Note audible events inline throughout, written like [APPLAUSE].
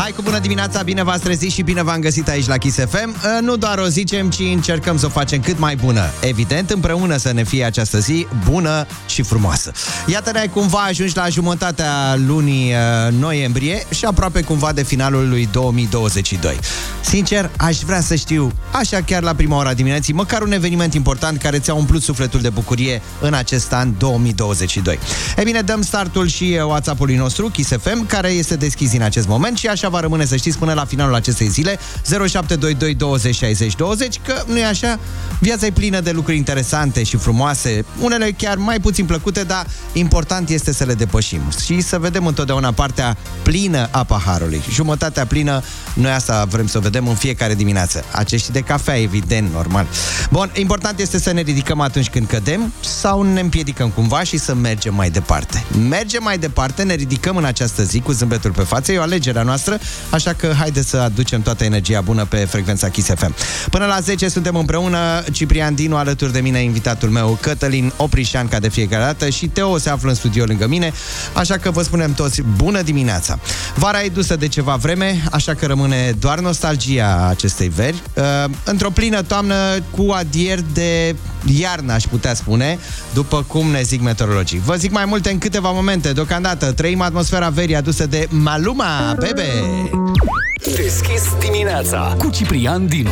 Hai cu bună dimineața, bine v-ați trezit și bine v-am găsit aici la Kiss FM. Nu doar o zicem, ci încercăm să o facem cât mai bună. Evident, împreună să ne fie această zi bună și frumoasă. Iată ne cumva ajungi la jumătatea lunii uh, noiembrie și aproape cumva de finalul lui 2022. Sincer, aș vrea să știu, așa chiar la prima ora dimineții, măcar un eveniment important care ți-a umplut sufletul de bucurie în acest an 2022. E bine, dăm startul și WhatsApp-ului nostru, Kiss FM, care este deschis în acest moment și așa va rămâne, să știți, până la finalul acestei zile. 0722 20 60 20 Că nu e așa, viața e plină de lucruri interesante și frumoase Unele chiar mai puțin plăcute, dar important este să le depășim. Și să vedem întotdeauna partea plină a paharului. Jumătatea plină, noi asta vrem să o vedem în fiecare dimineață. Acești de cafea, evident, normal. Bun, important este să ne ridicăm atunci când cădem Sau ne împiedicăm cumva și să mergem mai departe. Mergem mai departe, ne ridicăm în această zi cu zâmbetul pe față E o alegere a noastră Așa că haideți să aducem toată energia bună pe frecvența Kiss FM. Până la 10 suntem împreună, Ciprian Dinu alături de mine, invitatul meu, Cătălin Oprișan, ca de fiecare dată, și Teo se află în studio lângă mine, așa că vă spunem toți bună dimineața. Vara e dusă de ceva vreme, așa că rămâne doar nostalgia acestei veri. Uh, într-o plină toamnă cu adier de iarnă, aș putea spune, după cum ne zic meteorologii. Vă zic mai multe în câteva momente. Deocamdată trăim atmosfera verii adusă de Maluma, bebe! Friday. Deschis dimineața cu Ciprian Dinu.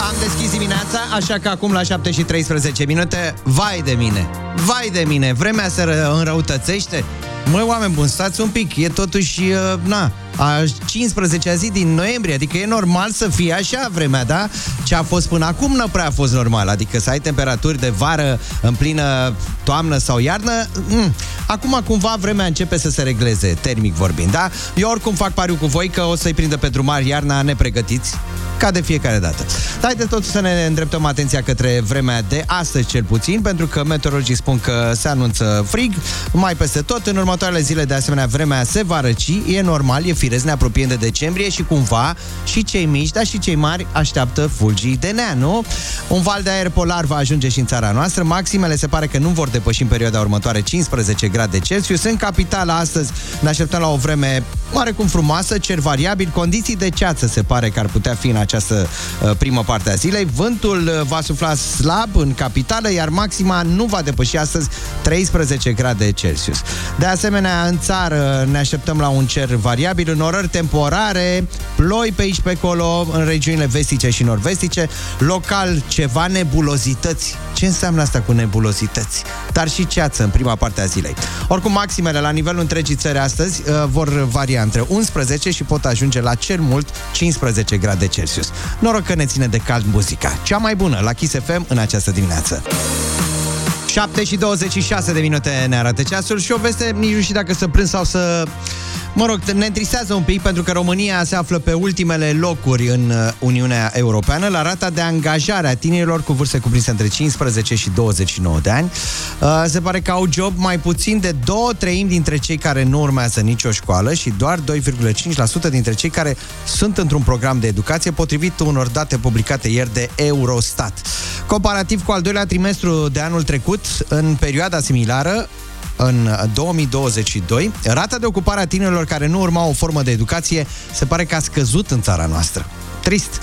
Am deschis dimineața, așa că acum la 7 și 13 minute, vai de mine, vai de mine, vremea se înrăutățește. Măi, oameni buni, stați un pic, e totuși, uh, na, a 15-a zi din noiembrie, adică e normal să fie așa vremea, da? Ce a fost până acum nu prea a fost normal, adică să ai temperaturi de vară în plină toamnă sau iarnă, mm. acum cumva vremea începe să se regleze, termic vorbind, da? Eu oricum fac pariu cu voi că o să-i prindă pe drumar iarna nepregătiți, ca de fiecare dată. Dar haideți tot să ne îndreptăm atenția către vremea de astăzi cel puțin, pentru că meteorologii spun că se anunță frig mai peste tot. În următoarele zile, de asemenea, vremea se va răci, e normal, e firesc, ne apropiem de decembrie și cumva și cei mici, dar și cei mari așteaptă fulgii de nea, nu? Un val de aer polar va ajunge și în țara noastră. Maximele se pare că nu vor depăși în perioada următoare 15 grade Celsius. În capitala astăzi ne așteptăm la o vreme oarecum frumoasă, cer variabil, condiții de ceață se pare că ar putea fi în această uh, primă parte a zilei. Vântul uh, va sufla slab în capitală, iar maxima nu va depăși astăzi 13 grade Celsius. De asemenea, în țară ne așteptăm la un cer variabil, în orări temporare, ploi pe aici pe acolo, în regiunile vestice și nord-vestice, local ceva nebulozități. Ce înseamnă asta cu nebulozități? Dar și ceață în prima parte a zilei. Oricum, maximele la nivelul întregii țări astăzi uh, vor varia între 11 și pot ajunge la cel mult 15 grade Celsius. Noroc că ne ține de cald muzica. Cea mai bună la Kiss FM în această dimineață. 7 și 26 de minute ne arată ceasul și o veste nici nu știu dacă să plâng sau să Mă rog, ne întristează un pic pentru că România se află pe ultimele locuri în uh, Uniunea Europeană la rata de angajare a tinerilor cu vârste cuprinse între 15 și 29 de ani. Uh, se pare că au job mai puțin de două treimi dintre cei care nu urmează nicio școală și doar 2,5% dintre cei care sunt într-un program de educație, potrivit unor date publicate ieri de Eurostat. Comparativ cu al doilea trimestru de anul trecut, în perioada similară, în 2022, rata de ocupare a tinerilor care nu urmau o formă de educație se pare că a scăzut în țara noastră trist.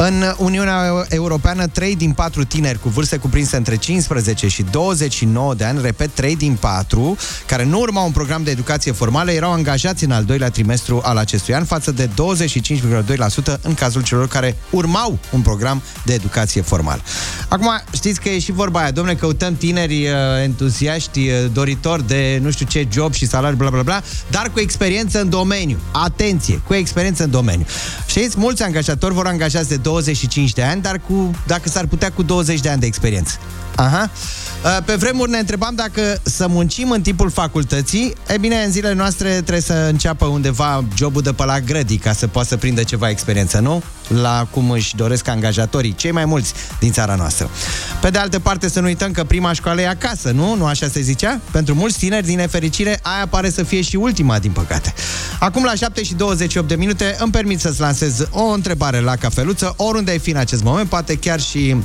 În Uniunea Europeană, 3 din 4 tineri cu vârste cuprinse între 15 și 29 de ani, repet, 3 din 4, care nu urmau un program de educație formală, erau angajați în al doilea trimestru al acestui an, față de 25,2% în cazul celor care urmau un program de educație formală. Acum, știți că e și vorba aia, domne, căutăm tineri uh, entuziaști, uh, doritori de nu știu ce job și salariu, bla bla bla, dar cu experiență în domeniu. Atenție, cu experiență în domeniu. Știți, mulți angajatori vor angajați de 25 de ani, dar cu, dacă s-ar putea cu 20 de ani de experiență. Aha. Uh, Pe vremuri ne întrebam dacă să muncim în timpul facultății. E bine, în zilele noastre trebuie să înceapă undeva jobul de pe la grădi ca să poată să prindă ceva experiență, nu? La cum își doresc angajatorii, cei mai mulți din țara noastră. Pe de altă parte, să nu uităm că prima școală e acasă, nu? Nu așa se zicea? Pentru mulți tineri, din nefericire, aia pare să fie și ultima, din păcate. Acum, la 7 și 28 de minute, îmi permit să-ți lansez o întrebare la cafeluță, oriunde ai fi în acest moment, poate chiar și în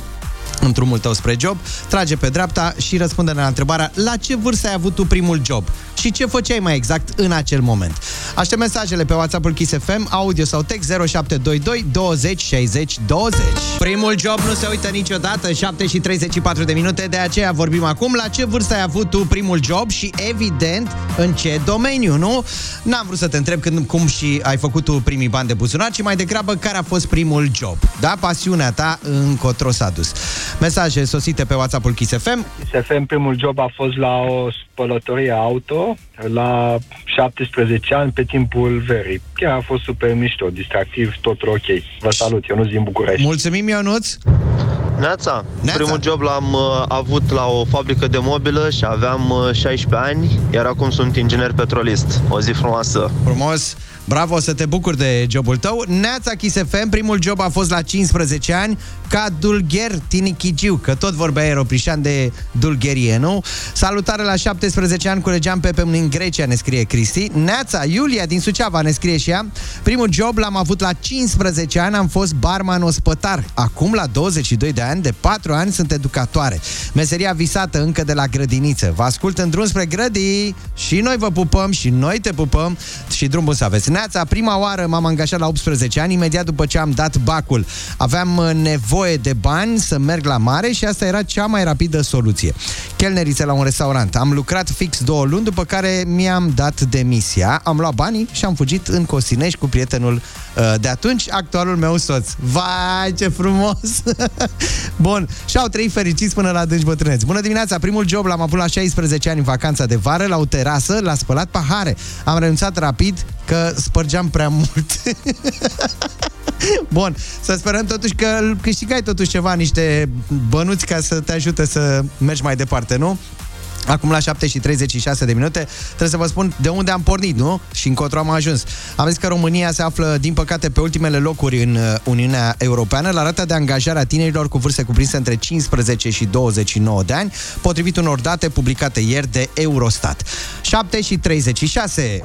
drumul tău spre job, trage pe dreapta și răspunde la întrebarea la ce vârstă ai avut tu primul job și ce făceai mai exact în acel moment. Aștept mesajele pe WhatsApp-ul Kiss FM, audio sau text 0722 20 60 20. Primul job nu se uită niciodată, 7 și 34 de minute, de aceea vorbim acum la ce vârstă ai avut tu primul job și evident în ce domeniu, nu? N-am vrut să te întreb când, cum și ai făcut tu primii bani de buzunar, ci mai degrabă care a fost primul job. Da? Pasiunea ta încotro s-a dus. Mesaje sosite pe WhatsApp-ul Kiss FM. SFM, primul job a fost la o spălătorie auto la 17 ani pe timpul verii. Chiar a fost super mișto, distractiv, tot ok. Vă salut, eu nu din București. Mulțumim, Ionuț! Neața. Neața. Primul job l-am uh, avut la o fabrică de mobilă și aveam uh, 16 ani, iar acum sunt inginer petrolist. O zi frumoasă. Frumos! Bravo, să te bucuri de jobul tău. Neața Kiss FM, primul job a fost la 15 ani ca dulgher tinichigiu, că tot vorbea Aeroprișan de dulgherie, nu? Salutare la 17 ani, culegeam pe în Grecia, ne scrie Cristi. Neața, Iulia din Suceava ne scrie și ea. Primul job l-am avut la 15 ani, am fost barman ospătar. Acum, la 22 de ani, de 4 ani, sunt educatoare. Meseria visată încă de la grădiniță. Vă ascult în drum spre grădii și noi vă pupăm și noi te pupăm și drum bun să aveți. Neața, prima oară m-am angajat la 18 ani, imediat după ce am dat bacul. Aveam uh, nevoie de bani să merg la mare și asta era cea mai rapidă soluție. Chelneriță la un restaurant. Am lucrat fix două luni, după care mi-am dat demisia, am luat banii și am fugit în Costinești cu prietenul uh, de atunci, actualul meu soț. Vai, ce frumos! [LAUGHS] Bun, și au trăit fericiți până la adânci bătrâneți. Bună dimineața! Primul job l-am avut la 16 ani în vacanța de vară, la o terasă, la spălat pahare. Am renunțat rapid că spărgeam prea mult. Bun, să sperăm totuși că îl câștigai totuși ceva, niște bănuți ca să te ajute să mergi mai departe, nu? Acum la 7 și 36 de minute trebuie să vă spun de unde am pornit, nu? Și încotro am ajuns. Am zis că România se află, din păcate, pe ultimele locuri în uh, Uniunea Europeană la rata de angajare a tinerilor cu vârste cuprinse între 15 și 29 de ani, potrivit unor date publicate ieri de Eurostat. 7 și 36.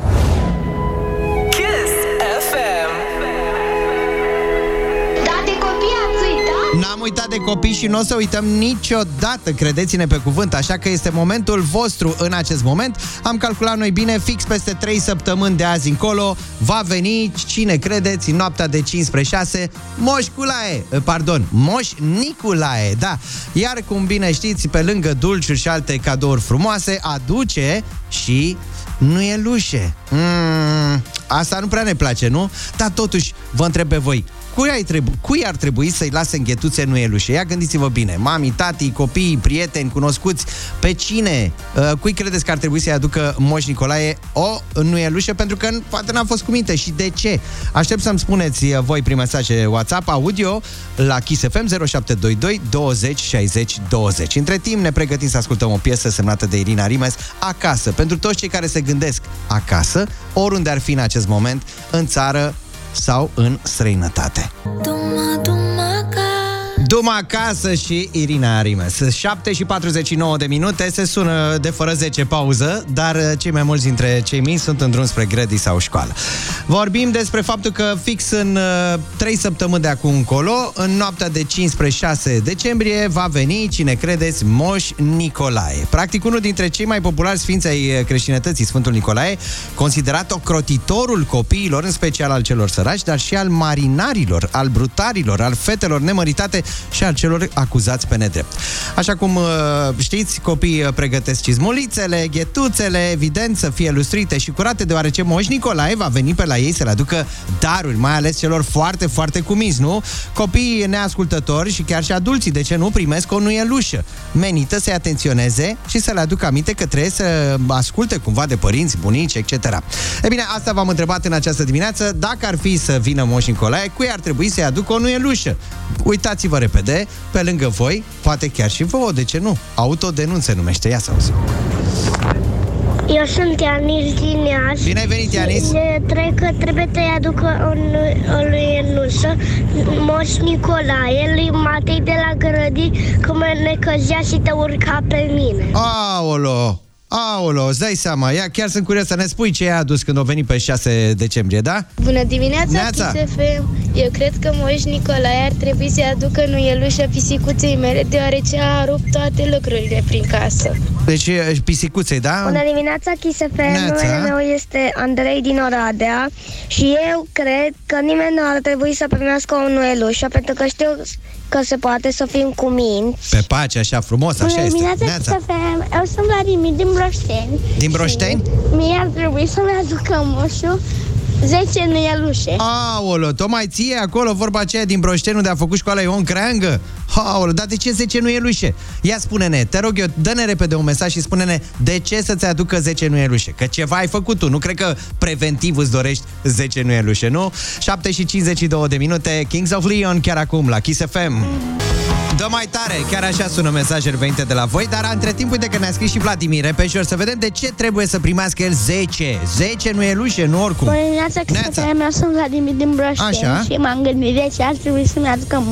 N-am uitat de copii și nu o să uităm niciodată, credeți-ne pe cuvânt, așa că este momentul vostru în acest moment. Am calculat noi bine, fix peste 3 săptămâni de azi încolo, va veni, cine credeți, în noaptea de 15 6, Moș Culae, eh, pardon, Moș Niculae, da. Iar cum bine știți, pe lângă dulciuri și alte cadouri frumoase, aduce și nu e lușe. Mm, asta nu prea ne place, nu? Dar totuși, vă întreb pe voi, cui, ai trebu- cui ar trebui să-i lase înghetuțe nuielușe? Ia gândiți-vă bine. Mami, tati, copii, prieteni, cunoscuți. Pe cine? Uh, cui credeți că ar trebui să-i aducă Moș Nicolae o nuielușe? Pentru că poate n-a fost cu minte. Și de ce? Aștept să-mi spuneți uh, voi prin mesaje WhatsApp, audio, la Kiss FM 0722 20 60 20. Între timp ne pregătim să ascultăm o piesă semnată de Irina Rimes, Acasă. Pentru toți cei care se gândesc acasă, oriunde ar fi în acest moment, în țară sau în străinătate. Duma, duma, ca Duma acasă și Irina Rimes. 7 și 49 de minute, se sună de fără 10 pauză, dar uh, cei mai mulți dintre cei mici sunt în drum spre grădii sau școală. Vorbim despre faptul că fix în uh, 3 săptămâni de acum încolo, în noaptea de 15-6 decembrie, va veni, cine credeți, Moș Nicolae. Practic unul dintre cei mai populari sfinți ai uh, creștinătății, Sfântul Nicolae, considerat ocrotitorul copiilor, în special al celor săraci, dar și al marinarilor, al brutarilor, al fetelor nemăritate și al celor acuzați pe nedrept. Așa cum uh, știți, copiii uh, pregătesc cizmulițele, ghetuțele, evident să fie lustrite și curate, deoarece Moș Nicolae va veni pe la ei să le aducă daruri, mai ales celor foarte, foarte cumiți, nu? Copiii neascultători și chiar și adulții, de ce nu, primesc o nuielușă menită să-i atenționeze și să le aducă aminte că trebuie să asculte cumva de părinți, bunici, etc. E bine, asta v-am întrebat în această dimineață. Dacă ar fi să vină Moș Nicolae, cui ar trebui să-i aducă o nuielușă? Uitați-vă repede repede, pe lângă voi, poate chiar și vouă, de ce nu? Autodenunț se numește, ia să auzim. Eu sunt Ianis din Iași. Bine ai venit, Ianis! Și trec că trebuie să-i aducă un, o lui Enușă, Moș Nicolae, lui Matei de la Grădi, că mă necăzea și te urca pe mine. Aolo! Aolo, îți dai seama, ia chiar sunt curios să ne spui ce ai adus când o venit pe 6 decembrie, da? Bună dimineața, Neața. Kiss FM. Eu cred că Moș Nicolae ar trebui să-i aducă nuielușa pisicuței mele, deoarece a rupt toate lucrurile prin casă. Deci e, pisicuței, da? Bună dimineața, Chisefem. Neața. Numele meu este Andrei din Oradea și eu cred că nimeni nu ar trebui să primească o nuelușă pentru că știu că se poate să fim cu minți. Pe pace, așa frumos, așa Bună este. dimineața, Neața. Chisefem. Eu sunt Vladimir din Broșteni. Din Broșteni? Și Mie ar trebui să-mi aducă moșul 10 nuielușe. Aolo, tocmai ție acolo vorba aceea din Broșteni unde a făcut școala Ion Creangă? Aolo, dar de ce 10 nuielușe? Ia spune-ne, te rog eu, dă-ne repede un mesaj și spune-ne de ce să-ți aducă 10 nuielușe? Că ceva ai făcut tu, nu cred că preventiv îți dorești 10 nuielușe, nu? 7 și 52 de minute, Kings of Leon chiar acum la Kiss FM. Dă mai tare, chiar așa sună mesajele venite de la voi, dar între timp uite că ne-a scris și Vladimir Repeșor să vedem de ce trebuie să primească el 10. 10 nuielușe, nu oricum. Bună dimineața, Neața. Chisefem. Eu sunt Vladimir din Broșteni Așa. și m-am gândit de ce ar trebui să-mi aducă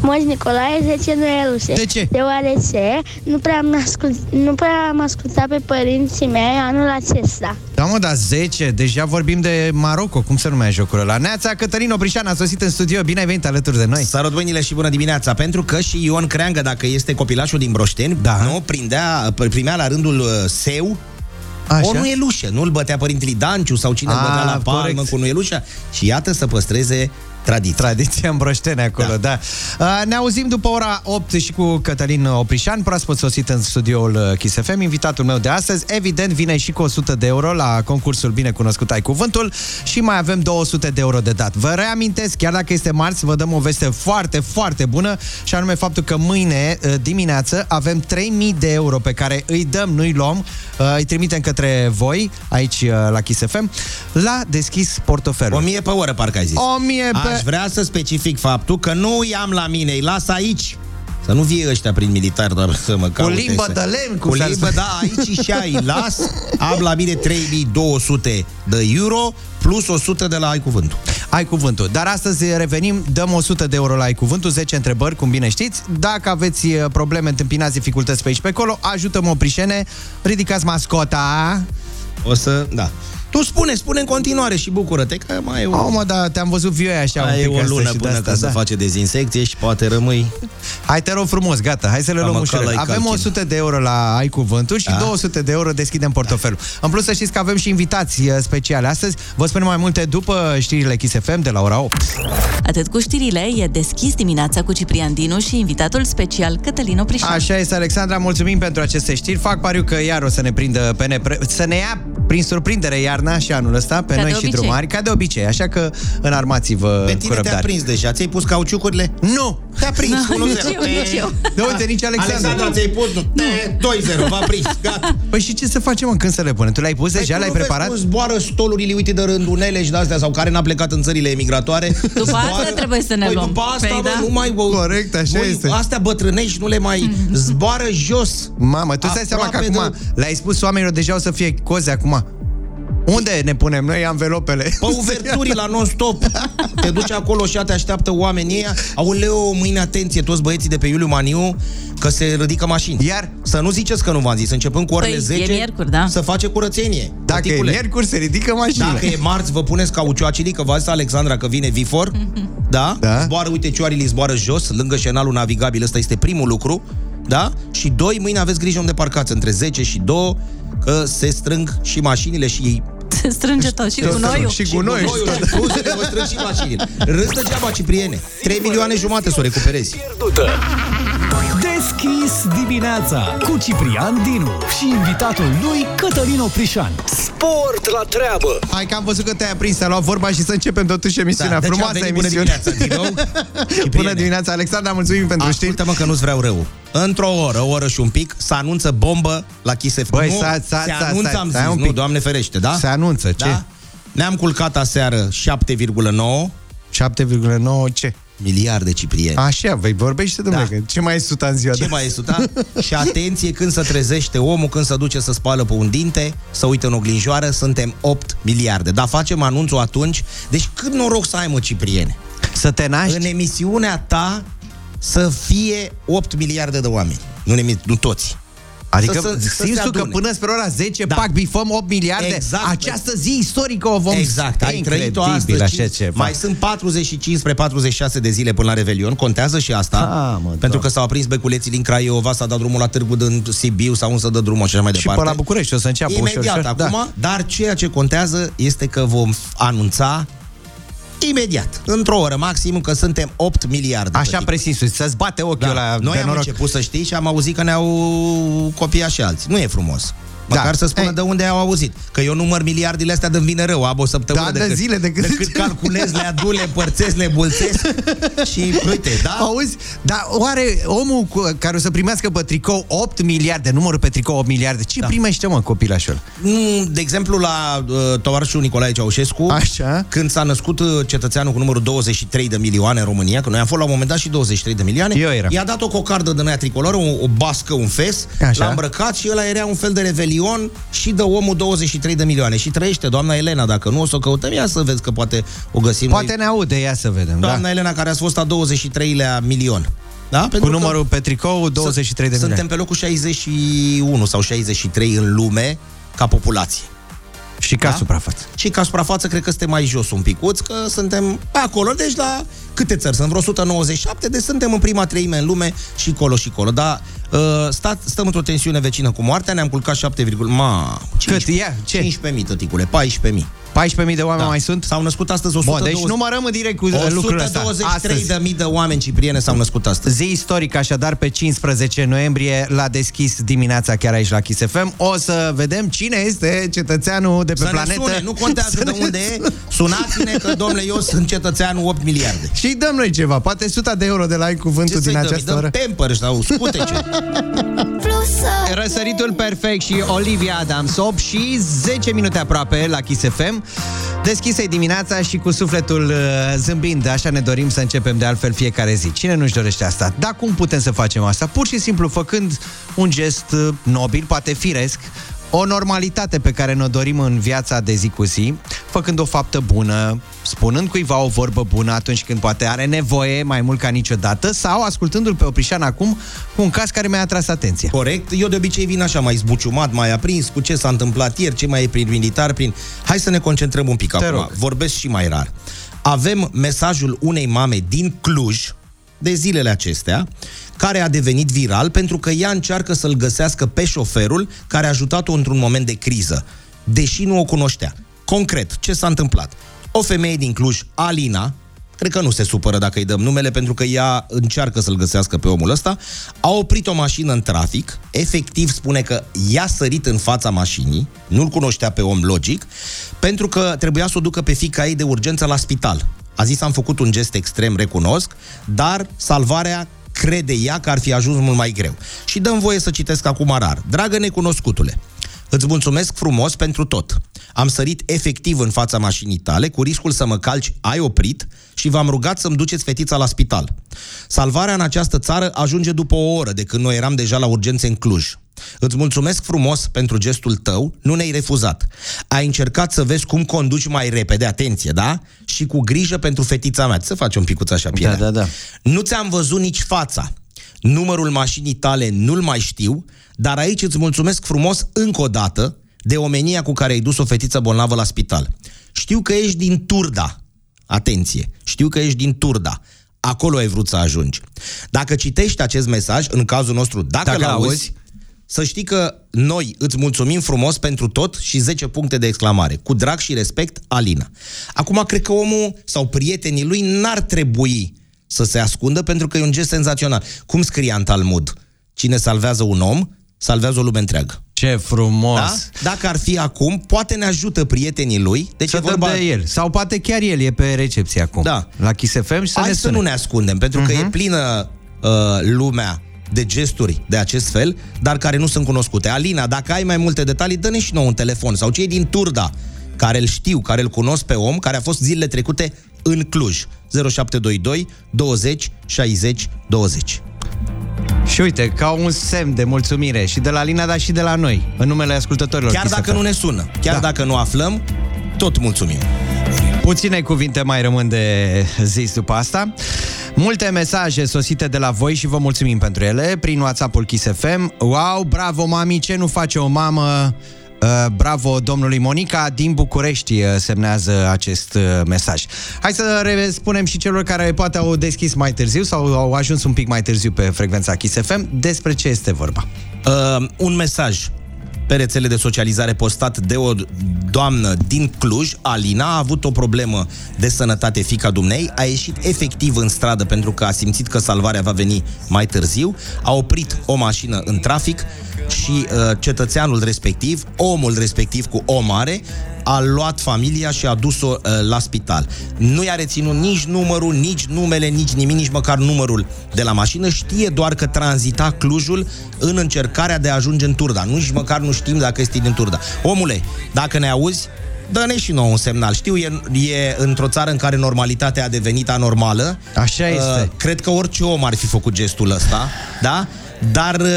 moș Nicolae 10 nuielușe. De ce? Deoarece nu prea am, ascult, nu prea am ascultat pe părinții mei anul acesta. Da, mă, dar 10, deja vorbim de Maroco, cum se numea jocul ăla. Neața, Cătălin Oprișan a sosit în studio, bine ai venit alături de noi. Salut, băinile și bună dimineața! Pentru că și Ion Creangă, dacă este copilașul din Broșteni, Da. nu, prindea, primea la rândul uh, seu Așa. o nuielușă. Nu-l bătea părintele Danciu sau cine îl A, bătea la palmă corect. cu nuielușa. Și iată să păstreze tradiția. Tradiția în Broșteni acolo, da. da. Ne auzim după ora 8 și cu Cătălin Oprișan, proaspăt sosit în studioul uh, Kiss FM, invitatul meu de astăzi. Evident, vine și cu 100 de euro la concursul binecunoscut Ai Cuvântul și mai avem 200 de euro de dat. Vă reamintesc, chiar dacă este marți, vă dăm o veste foarte, foarte bună și anume faptul că mâine uh, dimineață avem 3000 de euro pe care îi dăm, nu îi luăm, uh, îi trimitem către voi, aici uh, la Kiss FM, la deschis portofelul. O mie pe oră, parcă ai zis. 1000 pe... Aș vrea să specific faptul că nu i-am la mine, îi las aici. Să nu vie ăștia prin militar, dar să mă caute. limbă să... de lemn, cum Cu s-ar limbă, spune. da, aici și ai las. Am la mine 3200 de euro plus 100 de la ai cuvântul. Ai cuvântul. Dar astăzi revenim, dăm 100 de euro la Ai cuvântul, 10 întrebări, cum bine știți. Dacă aveți eh, probleme, întâmpinați dificultăți pe aici pe acolo, ajută-mă Oprișene, ridicați mascota. O să, da. Tu spune, spune în continuare și bucură-te că mai e o, Oh, mă, da, te-am văzut vioi așa mai e un pic o astăzi lună și de până asta, când da. se face dezinsecție și poate rămâi... Hai, te rog frumos, gata, hai să le Am luăm mâncat ușor. la Avem Icalchin. 100 de euro la Ai Cuvântul și Da. 200 de euro deschidem portofelul. În plus să știți că avem și invitații eh, speciale astăzi. Vă spunem mai multe după știrile Kiss FM de la ora 8. Atât cu știrile, e deschis dimineața cu Ciprian Dinu și invitatul special Cătălin Oprișan. Așa este, Alexandra, mulțumim pentru aceste știri. Fac pariu că iar o să ne prindă pe nepre... să ne ia prin surprindere iarna și anul ăsta pe Ca noi de și obicei. drumari, ca de obicei. Așa că înarmați-vă Pe cu tine te-a răbdare. prins deja, ți-ai pus cauciucurile? Nu! Te-a prins, 1-0. nici eu, nici eu. De uite, nici Alexandra. Alexandra, ți-ai pus? Nu. 2-0, v-a prins, gata. Păi și ce să facem, mă, când să le punem? Tu le-ai pus deja? Păi Le-ai tu nu vezi preparat? cum zboară stolurile, uite, de rândunele și de astea, sau care n-a plecat în țările emigratoare. [LAUGHS] După asta trebuie să ne păi luăm. după asta, Păi bă, da. nu mai... Bă, Corect, așa voi, este. Astea bătrânești nu le mai [LAUGHS] zboară jos. Mamă, tu stai seama că Aproape acum de- le-ai spus oamenilor deja o să fie coze acum. Unde ne punem noi anvelopele? Pe uverturi la non-stop. Te duci acolo și te așteaptă oamenii ăia. Aoleu, mâine atenție, toți băieții de pe Iuliu Maniu, că se ridică mașini. Iar? Să nu ziceți că nu v-am zis. Începând cu orele Păi, 10, e miercuri, da. să face curățenie. Dacă e Tăticule. miercuri, se ridică mașinile. Dacă e marți, vă puneți caucioacilii, că v-a zis Alexandra că vine Vifor. [LAUGHS] Da? Da. Zboară, uite, cioarii zboară jos, lângă șenalul navigabil. Ăsta este primul lucru. Da? Și doi, mâine aveți grijă unde parcați, între 10 și 2, că se strâng și mașinile și ei Se [LAUGHS] strânge tot și cu noi. Și cu noi. și cruzele vă strâng și mașinile. Râs degeaba, Cipriene. 3 milioane jumate să o recuperezi. Pierdută. Deschis dimineața cu Ciprian Dinu și invitatul lui Cătălin Oprișan. Sport la treabă. Hai că am văzut că te-ai aprins, a luat vorba și să începem totuși emisiunea. Da, deci Frumoasă am venit, bună emisiune. dimineața din nou. [LAUGHS] Bună Cipriene. dimineața, Alexandra, mulțumim pentru știri. Ascultă-mă că nu-ți vreau rău. Într-o oră, o oră și un pic, se anunță bombă la Kiss FM. Băi, nu, stai, stai, se stai, anunță, stai, am stai zis, un nu, pic. Doamne ferește, da? Se anunță, ce? Da? Ne-am culcat aseară 7,9 7,9 ce? Miliarde, Ciprieni. Așa, vei vorbește, domnule, da. ce mai e suta în ziua Ce de mai e suta? [LAUGHS] și atenție când se trezește omul, când se duce să spală pe un dinte, să uită în oglinjoară, suntem 8 miliarde. Dar facem anunțul atunci. Deci cât noroc să ai, mă, Cipriene? Să te naști? În emisiunea ta să fie 8 miliarde de oameni. Nu, ne, nu toți. Adică Să- să- să simți se tu că adune. până spre ora 10, Da. pac, bifăm 8 miliarde? Exact. Această zi istorică o vom... Exact, ai trăit-o astăzi. Așa cinci- ceva. mai sunt 45 spre 46 de zile până la Revelion, contează și asta. Ah, mă, pentru da. că s-au aprins beculeții din Craiova, s-a dat drumul la Târgu din Sibiu sau unde să dă drumul și așa mai Și departe. pe la București o să înceapă ușor, Imediat ușor. acum, Da. dar ceea ce contează este că vom anunța imediat, într-o oră maxim, că suntem 8 miliarde. Așa pe precis, să-ți bate ochiul la Da. Noi de am noroc. început să știi și am auzit că ne-au copiat și alții. Nu e frumos. Da. Măcar să spună Ei. de unde au auzit. Că eu număr miliardele astea de vine rău, am o săptămână Da, de zile, de cât- de cât calculez, le adun, le împărțesc, le mulțesc [LAUGHS] și uite, da? Auzi? Dar oare omul cu, care o să primească pe tricou 8 miliarde, numărul pe tricou 8 miliarde, ce da. primește, mă, copilașul? Mm, De exemplu, la uh, tovarășul Nicolae Ceaușescu, Așa. când s-a născut uh, cetățeanul cu numărul 23 de milioane în România, că noi am fost la un moment dat și 23 de milioane, Eu eram. i-a dat o cocardă de aia tricoloră, o, o bască, un fes, Așa. l-a îmbrăcat și ăla era un fel de revelion și dă omul 23 de milioane. Și trăiește doamna Elena, dacă nu o să o căutăm, ia să vezi că poate o găsim Poate noi. ne aude, ia să vedem. Doamna Da. Elena care a fost a 23-lea milion. Da? Cu Pentru că- numărul pe tricou 23 de Suntem milioane. pe locul 61 sau 63 în lume ca populație. Și ca Da? suprafață. Și ca suprafață cred că suntem mai jos un picuț, că suntem pe acolo, deci la câte țări? Sunt vreo 197, deci suntem în prima treime în lume și colo și colo. Dar uh, stat, stăm într-o tensiune vecină cu moartea, ne-am culcat 7, ma, Cât? Ia, ce? 15.000, tăticule, 14.000. 14.000 de oameni mai sunt? S-au născut astăzi 120... Bun, deci numărăm în direct cu lucrul ăsta. 123 de mii de oameni cipriene s-au născut astăzi. Zi istorică, așadar, pe 15 noiembrie, la deschis dimineața chiar aici la Kiss FM. O să vedem cine este cetățeanul de pe Să planetă. ne sune, nu contează [LAUGHS] Să de ne unde e, sunați-ne că, domnule, eu sunt cetățeanul 8 miliarde. Și dăm noi ceva, poate 100 de euro de la ai cuvântul Ce din să-i dăm? Îi această dăm oră. Pampers sau scutece. [LAUGHS] Răsăritul perfect și Olivia Adams 8 și 10 minute aproape la Kiss FM. Deschisă dimineața și cu sufletul uh, zâmbind, așa ne dorim să începem de altfel fiecare zi. Cine nu-și dorește asta? Dar cum putem să facem asta? Pur și simplu făcând un gest uh, nobil, poate firesc, o normalitate pe care ne-o dorim în viața de zi cu zi, făcând o faptă bună, spunând cuiva o vorbă bună atunci când poate are nevoie mai mult ca niciodată sau ascultându-l pe Oprișan acum cu un caz care mi-a atras atenția. Corect. Eu de obicei vin așa, mai zbuciumat, mai aprins, cu ce s-a întâmplat ieri, ce mai e prin militar, prin... Hai să ne concentrăm un pic Te acum. rog. Vorbesc și mai rar. Avem mesajul unei mame din Cluj, de zilele acestea, care a devenit viral pentru că ea încearcă să-l găsească pe șoferul care a ajutat-o într-un moment de criză, deși nu o cunoștea. Concret, ce s-a întâmplat? O femeie din Cluj, Alina, cred că nu se supără dacă îi dăm numele, pentru că ea încearcă să-l găsească pe omul ăsta, a oprit o mașină în trafic, efectiv spune că i-a sărit în fața mașinii, nu-l cunoștea pe om logic, pentru că trebuia să o ducă pe fica ei de urgență la spital. A zis, am făcut un gest extrem, recunosc, dar salvarea crede ea că ar fi ajuns mult mai greu. Și dăm voie să citesc acum rar. Dragă necunoscutule, Îți mulțumesc frumos pentru tot. Am sărit efectiv în fața mașinii tale, cu riscul să mă calci, ai oprit și v-am rugat să-mi duceți fetița la spital. Salvarea în această țară ajunge după o oră de când noi eram deja la urgențe în Cluj. Îți mulțumesc frumos pentru gestul tău, nu ne-ai refuzat. Ai încercat să vezi cum conduci mai repede, atenție, da? Și cu grijă pentru fetița mea. Să faci un picuț așa pielea. Da, da, da. Nu ți-am văzut nici fața. Numărul mașinii tale nu-l mai știu, dar aici îți mulțumesc frumos încă o dată de omenia cu care ai dus o fetiță bolnavă la spital. Știu că ești din Turda. Atenție, știu că ești din Turda. Acolo ai vrut să ajungi. Dacă citești acest mesaj, în cazul nostru, dacă, Dacă dacă l-auzi, l-auzi, să știi că noi îți mulțumim frumos pentru tot și 10 puncte de exclamare. Cu drag și respect, Alina. Acum, cred că omul sau prietenii lui n-ar trebui să se ascundă pentru că e un gest senzațional. Cum scria în Talmud? Cine salvează un om, salvează o lume întreagă. Ce frumos! Da? Dacă ar fi acum, poate ne ajută prietenii lui. Deci Să e dăm vorba... de el. Sau poate chiar el e pe recepție acum. Da. La Kiss FM și să Hai ne să sune. nu ne ascundem, pentru că e plină uh, lumea de gesturi de acest fel, dar care nu sunt cunoscute. Alina, dacă ai mai multe detalii, dă-ne și nou un telefon. Sau cei din Turda, care îl știu, care îl cunosc pe om, care a fost zilele trecute în Cluj. 0722 20 60 20. Și uite, ca un semn de mulțumire și de la Lina, dar și de la noi, în numele ascultătorilor. Chiar Kiss dacă FM. nu ne sună, chiar Da. dacă nu aflăm, tot mulțumim. Puține cuvinte mai rămân de zis după asta. Multe mesaje sosite de la voi și vă mulțumim pentru ele prin WhatsApp-ul Kiss FM. Wow, bravo mami, ce nu face o mamă? Uh, bravo domnului Monica din București uh, semnează acest uh, mesaj. Hai să re- spunem și celor care poate au deschis mai târziu sau au ajuns un pic mai târziu pe frecvența Kiss FM despre ce este vorba. Uh, un mesaj pe rețele de socializare postat de o doamnă din Cluj, Alina, a avut o problemă de sănătate fica dumnei, a ieșit efectiv în stradă pentru că a simțit că salvarea va veni mai târziu, a oprit o mașină în trafic și uh, cetățeanul respectiv, omul respectiv cu o mare, a luat familia și a dus-o uh, la spital. Nu i-a reținut nici numărul, nici numele, nici nimic, nici măcar numărul de la mașină. Știe doar că tranzita Clujul în încercarea de a ajunge în Turda. Nu nici măcar nu știm dacă este din Turda. Omule, dacă ne auzi, dă-ne și nouă un semnal. Știu, e, e într-o țară în care normalitatea a devenit anormală. Așa este. Uh, cred că orice om ar fi făcut gestul ăsta, da? Dar uh,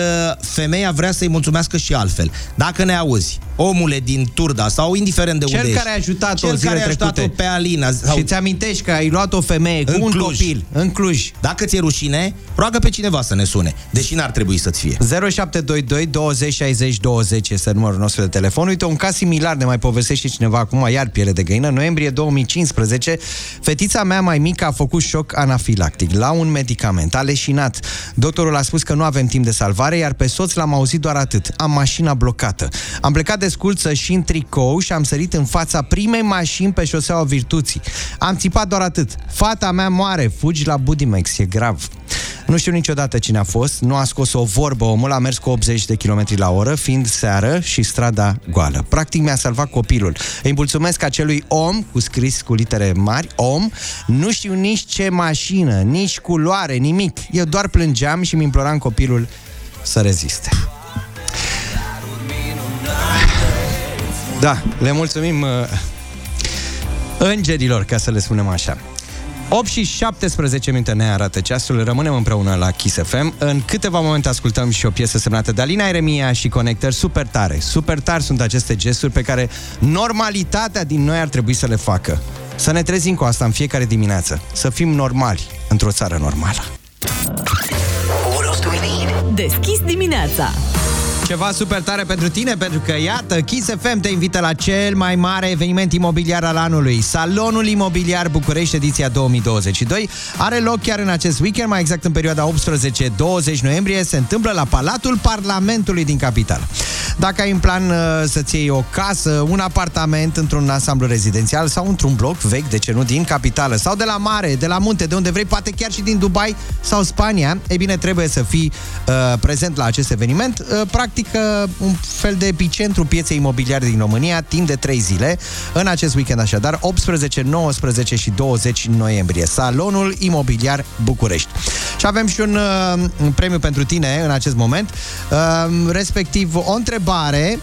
femeia vrea să-i mulțumească și altfel. Dacă ne auzi, omule din Turda sau indiferent de Cel unde care a ești, ajutat-o cel zilele care a ajutat-o trecute. pe Alina sau Și ți amintești că ai luat o femeie cu în un Cluj. copil în Cluj. Dacă ți-e rușine, roagă pe cineva să ne sune, deși n-ar trebui să-ți fie. 0722 20 60 20 este numărul nostru de telefon. Uite, un caz similar ne mai povestește cineva acum, iar piele de găină. În noiembrie 2015, fetița mea mai mică a făcut șoc anafilactic la un medicament. A leșinat. Doctorul a spus că nu avem timp de salvare, iar pe soț l-am auzit doar atât. Am mașina blocată. Am plecat de sculță și în tricou și am sărit în fața primei mașini pe șoseaua Virtuții. Am țipat doar atât. Fata mea moare, fugi la Budimex, e grav. Nu știu niciodată cine a fost, nu a scos o vorbă, omul a mers cu 80 de km la oră, fiind seară și strada goală. Practic mi-a salvat copilul. Îi mulțumesc acelui om, cu scris cu litere mari, om, nu știu nici ce mașină, nici culoare, nimic. Eu doar plângeam și mi imploram copilul să reziste. Da, le mulțumim uh, îngerilor, ca să le spunem așa. 8 și 17 minute ne arată ceasul, rămânem împreună la Kiss FM. În câteva momente ascultăm și o piesă semnată de Alina Eremia și Connector super tare. Super tari sunt aceste gesturi pe care normalitatea din noi ar trebui să le facă. Să ne trezim cu asta în fiecare dimineață. Să fim normali într-o țară normală. Deschis dimineața. Ceva super tare pentru tine, pentru că, iată, Kiss FM te invită la cel mai mare eveniment imobiliar al anului. Salonul Imobiliar București, ediția 2022, are loc chiar în acest weekend, mai exact în perioada 18-20 noiembrie, se întâmplă la Palatul Parlamentului din capitală. Dacă ai în plan uh, să-ți iei o casă, un apartament într-un ansamblu rezidențial sau într-un bloc vechi, de ce nu, din capitală, sau de la mare, de la munte, de unde vrei, poate chiar și din Dubai sau Spania, e bine, trebuie să fii uh, prezent la acest eveniment. Uh, practic, uh, un fel de epicentru pieței imobiliare din România, timp de 3 zile, în acest weekend așadar, 18, 19 și 20 noiembrie. Salonul Imobiliar București. Și avem și un, uh, un premiu pentru tine în acest moment, uh, respectiv o întrebare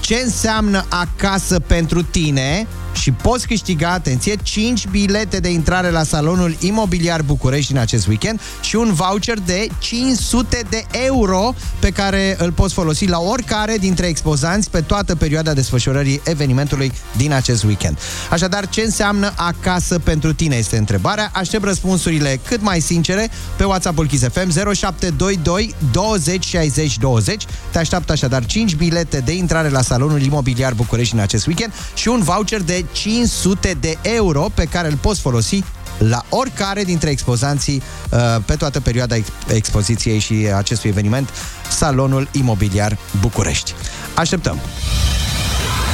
ce înseamnă acasă pentru tine și poți câștiga, atenție, 5 bilete de intrare la salonul imobiliar București în acest weekend și un voucher de 500 de euro pe care îl poți folosi la oricare dintre expozanți pe toată perioada desfășurării evenimentului din acest weekend. Așadar, ce înseamnă acasă pentru tine este întrebarea. Aștept răspunsurile cât mai sincere pe WhatsApp-ul Kiss FM 0722 20 60 20. Te așteaptă așadar 5 bilete de intrare la salonul imobiliar București în acest weekend și un voucher de 500 de euro pe care îl poți folosi la oricare dintre expozanții uh, pe toată perioada ex- expoziției și acestui eveniment, Salonul Imobiliar București. Așteptăm!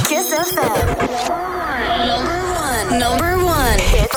Kiss FM. Number one. Number one. Hit radio.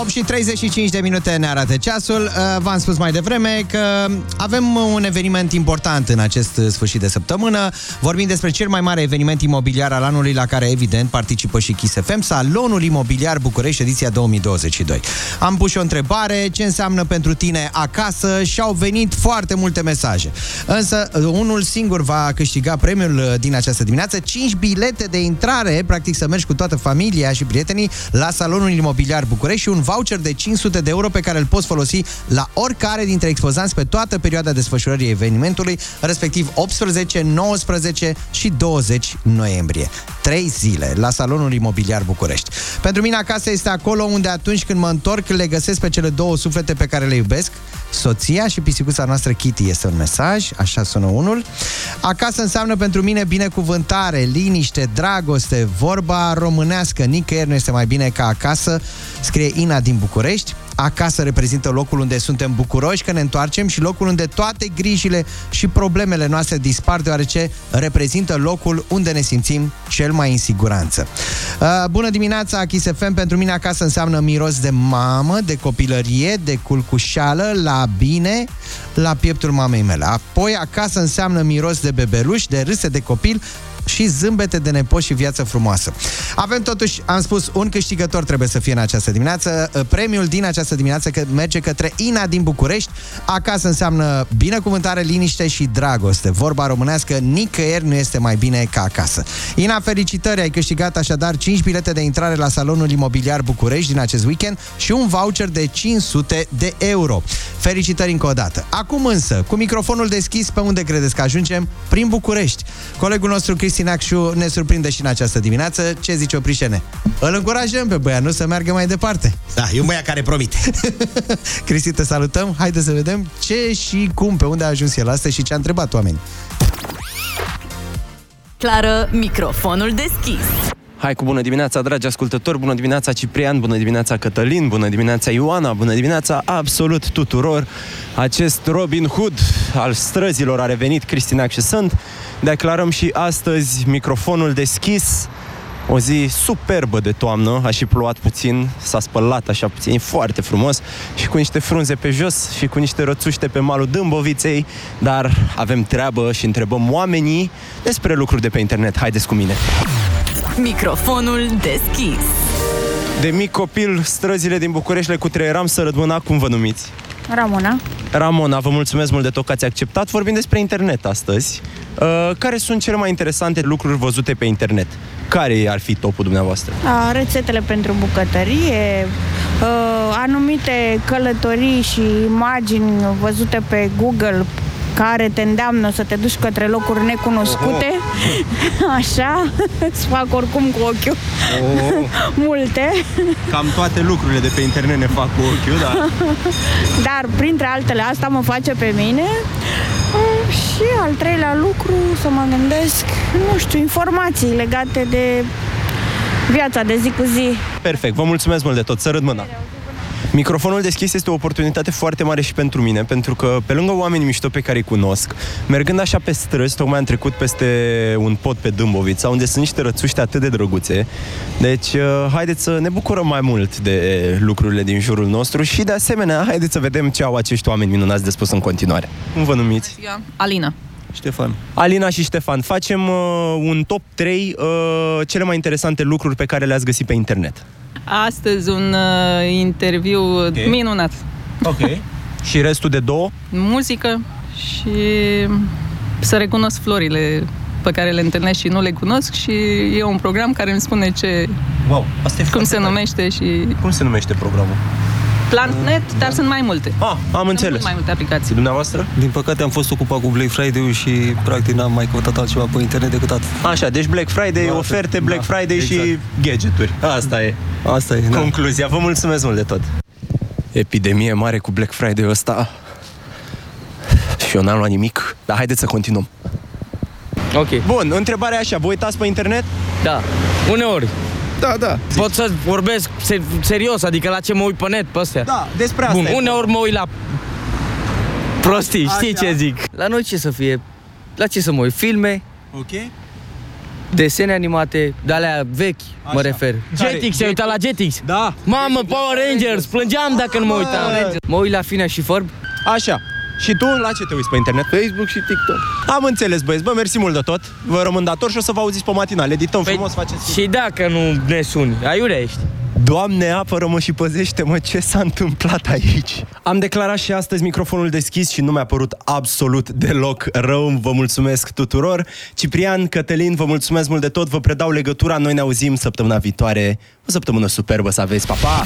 8 și 35 de minute ne arată ceasul. Uh, V-am spus mai devreme că avem un eveniment important în acest sfârșit de săptămână. Vorbim despre cel mai mare eveniment imobiliar al anului la care, evident, participă și Kiss FM, Salonul Imobiliar București, ediția 2022. Am pus și o întrebare, ce înseamnă pentru tine acasă și au venit foarte multe mesaje. Însă, unul singur va câștiga premiul uh, din această dimineață, 5 bilete de intrare, practic să mergi cu toată familia și prietenii la Salonul Imobiliar București București și un voucher de 500 de euro pe care îl poți folosi la oricare dintre expozanți pe toată perioada desfășurării evenimentului, respectiv 18, 19 și 20 noiembrie. 3 zile la Salonul Imobiliar București. Pentru mine acasă este acolo unde atunci când mă întorc le găsesc pe cele două suflete pe care le iubesc, soția și pisicuța noastră Kitty este un mesaj, așa sună unul. Acasă înseamnă pentru mine binecuvântare, liniște, dragoste, vorba românească, nicăieri nu este mai bine ca acasă, scrie Ina din București. Acasă reprezintă locul unde suntem bucuroși că ne întoarcem și locul unde toate grijile și problemele noastre dispar, deoarece reprezintă locul unde ne simțim cel mai în siguranță. Uh, bună dimineața, Kiss FM. Pentru mine acasă înseamnă miros de mamă, de copilărie, de culcușeală, la bine, la pieptul mamei mele. Apoi acasă înseamnă miros de bebeluș, de râse de copil, și zâmbete de nepot și viață frumoasă. Avem totuși, am spus, un câștigător trebuie să fie în această dimineață. Premiul din această dimineață că merge către Ina din București. Acasă înseamnă binecuvântare, liniște și dragoste. Vorba românească, nicăieri nu este mai bine ca acasă. Ina, felicitări! Ai câștigat așadar 5 bilete de intrare la Salonul Imobiliar București din acest weekend și un voucher de 500 de euro. Felicitări încă o dată. Acum însă, cu microfonul deschis, pe unde credeți că ajungem? Prin București. Colegul nostru Cristi Acșu ne surprinde și în această dimineață. Ce zice Oprișene? Îl încurajăm pe băiat, nu să meargă mai departe. Da, e un băiat care promite. [LAUGHS] Cristi, te salutăm. Haide să vedem ce și cum, pe unde a ajuns el astăzi și ce a întrebat oamenii. Clară, microfonul deschis. Hai cu bună dimineața, dragi ascultători, bună dimineața Ciprian, bună dimineața Cătălin, bună dimineața Ioana, bună dimineața absolut tuturor. Acest Robin Hood al străzilor a revenit, Cristina și sunt. Declarăm și astăzi microfonul deschis, o zi superbă de toamnă, a și plouat puțin, s-a spălat așa puțin, e foarte frumos și cu niște frunze pe jos și cu niște rățuște pe malul Dâmboviței, dar avem treabă și întrebăm oamenii despre lucruri de pe internet. Haideți cu mine! Microfonul deschis. De mic copil, străzile din București le cutreieram să rădmâna, cum vă numiți? Ramona. Ramona, vă mulțumesc mult de tot că ați acceptat. Vorbim despre internet astăzi. Uh, care sunt cele mai interesante lucruri văzute pe internet? Care ar fi topul dumneavoastră? A, rețetele pentru bucătărie, uh, anumite călătorii și imagini văzute pe Google care te îndeamnă să te duci către locuri necunoscute. Oho. [LAUGHS] Așa, îți fac oricum cu ochiul Oho. [LAUGHS] multe. Cam toate lucrurile de pe internet ne fac cu ochiul, da. [LAUGHS] Dar printre altele asta mă face pe mine și al treilea lucru, să mă gândesc, nu știu, informații legate de viața de zi cu zi. Perfect, vă mulțumesc mult de tot, să râd mâna. Microfonul deschis este o oportunitate foarte mare și pentru mine, pentru că pe lângă oamenii mișto pe care îi cunosc, mergând așa pe străzi, tocmai am trecut peste un pod pe Dâmbovița, unde sunt niște rățuște atât de drăguțe. Deci, uh, haideți să ne bucurăm mai mult de lucrurile din jurul nostru și, de asemenea, haideți să vedem ce au acești oameni minunați de spus în continuare. Cum vă numiți? Alina. Ștefan. Alina și Ștefan, facem uh, un top 3 uh, cele mai interesante lucruri pe care le-ați găsit pe internet. Astăzi un uh, interviu okay. minunat. Ok. [LAUGHS] și restul de două? Muzică și să recunosc florile pe care le întâlnesc și nu le cunosc și e un program care îmi spune ce wow, asta e cum se numește și cum se numește programul? PlantNet, dar sunt mai multe. Ah, am sunt înțeles. mai multe aplicații. Dumneavoastră? Din păcate am fost ocupat cu Black Friday și practic n-am mai căutat altceva pe internet decât atât. Așa, deci Black Friday, da, oferte, Black da, Friday exact. și gadgeturi. Asta e. Asta e, da. Concluzia. Vă mulțumesc mult de tot. Epidemie mare cu Black Friday ăsta. Și eu n-am luat nimic, dar haideți să continuăm. Ok. Bun, întrebarea așa, vă uitați pe internet? Da, uneori. Da, da. Pot să vorbesc serios, adică la ce mă uit pe net, pe astea. Da, despre asta. Bun, uneori mă uit la prostii, știi ce zic? La noi ce să fie? La ce să mă uit? Filme? Ok. Desene animate, de alea vechi, Așa. mă refer. Jetix, se uita la Jetix? Da. Mamă, Power Rangers, plângeam dacă nu mă uitam. Mă uit la Fina și Forb. Așa. Și tu la ce te uiți pe internet? Facebook și TikTok. Am înțeles, băieți. Bă, mersi mult de tot. Vă rămân dator și o să vă auziți pe matinal. Edităm păi, frumos, faceți... Și dacă nu ne suni, aiurea ești. Doamne, apără-mă și păzește-mă ce s-a întâmplat aici. Am declarat și astăzi microfonul deschis și nu mi-a părut absolut deloc rău. Vă mulțumesc tuturor. Ciprian, Cătălin, vă mulțumesc mult de tot. Vă predau legătura. Noi ne auzim săptămâna viitoare. O săptămână superbă să aveți. Pa, pa!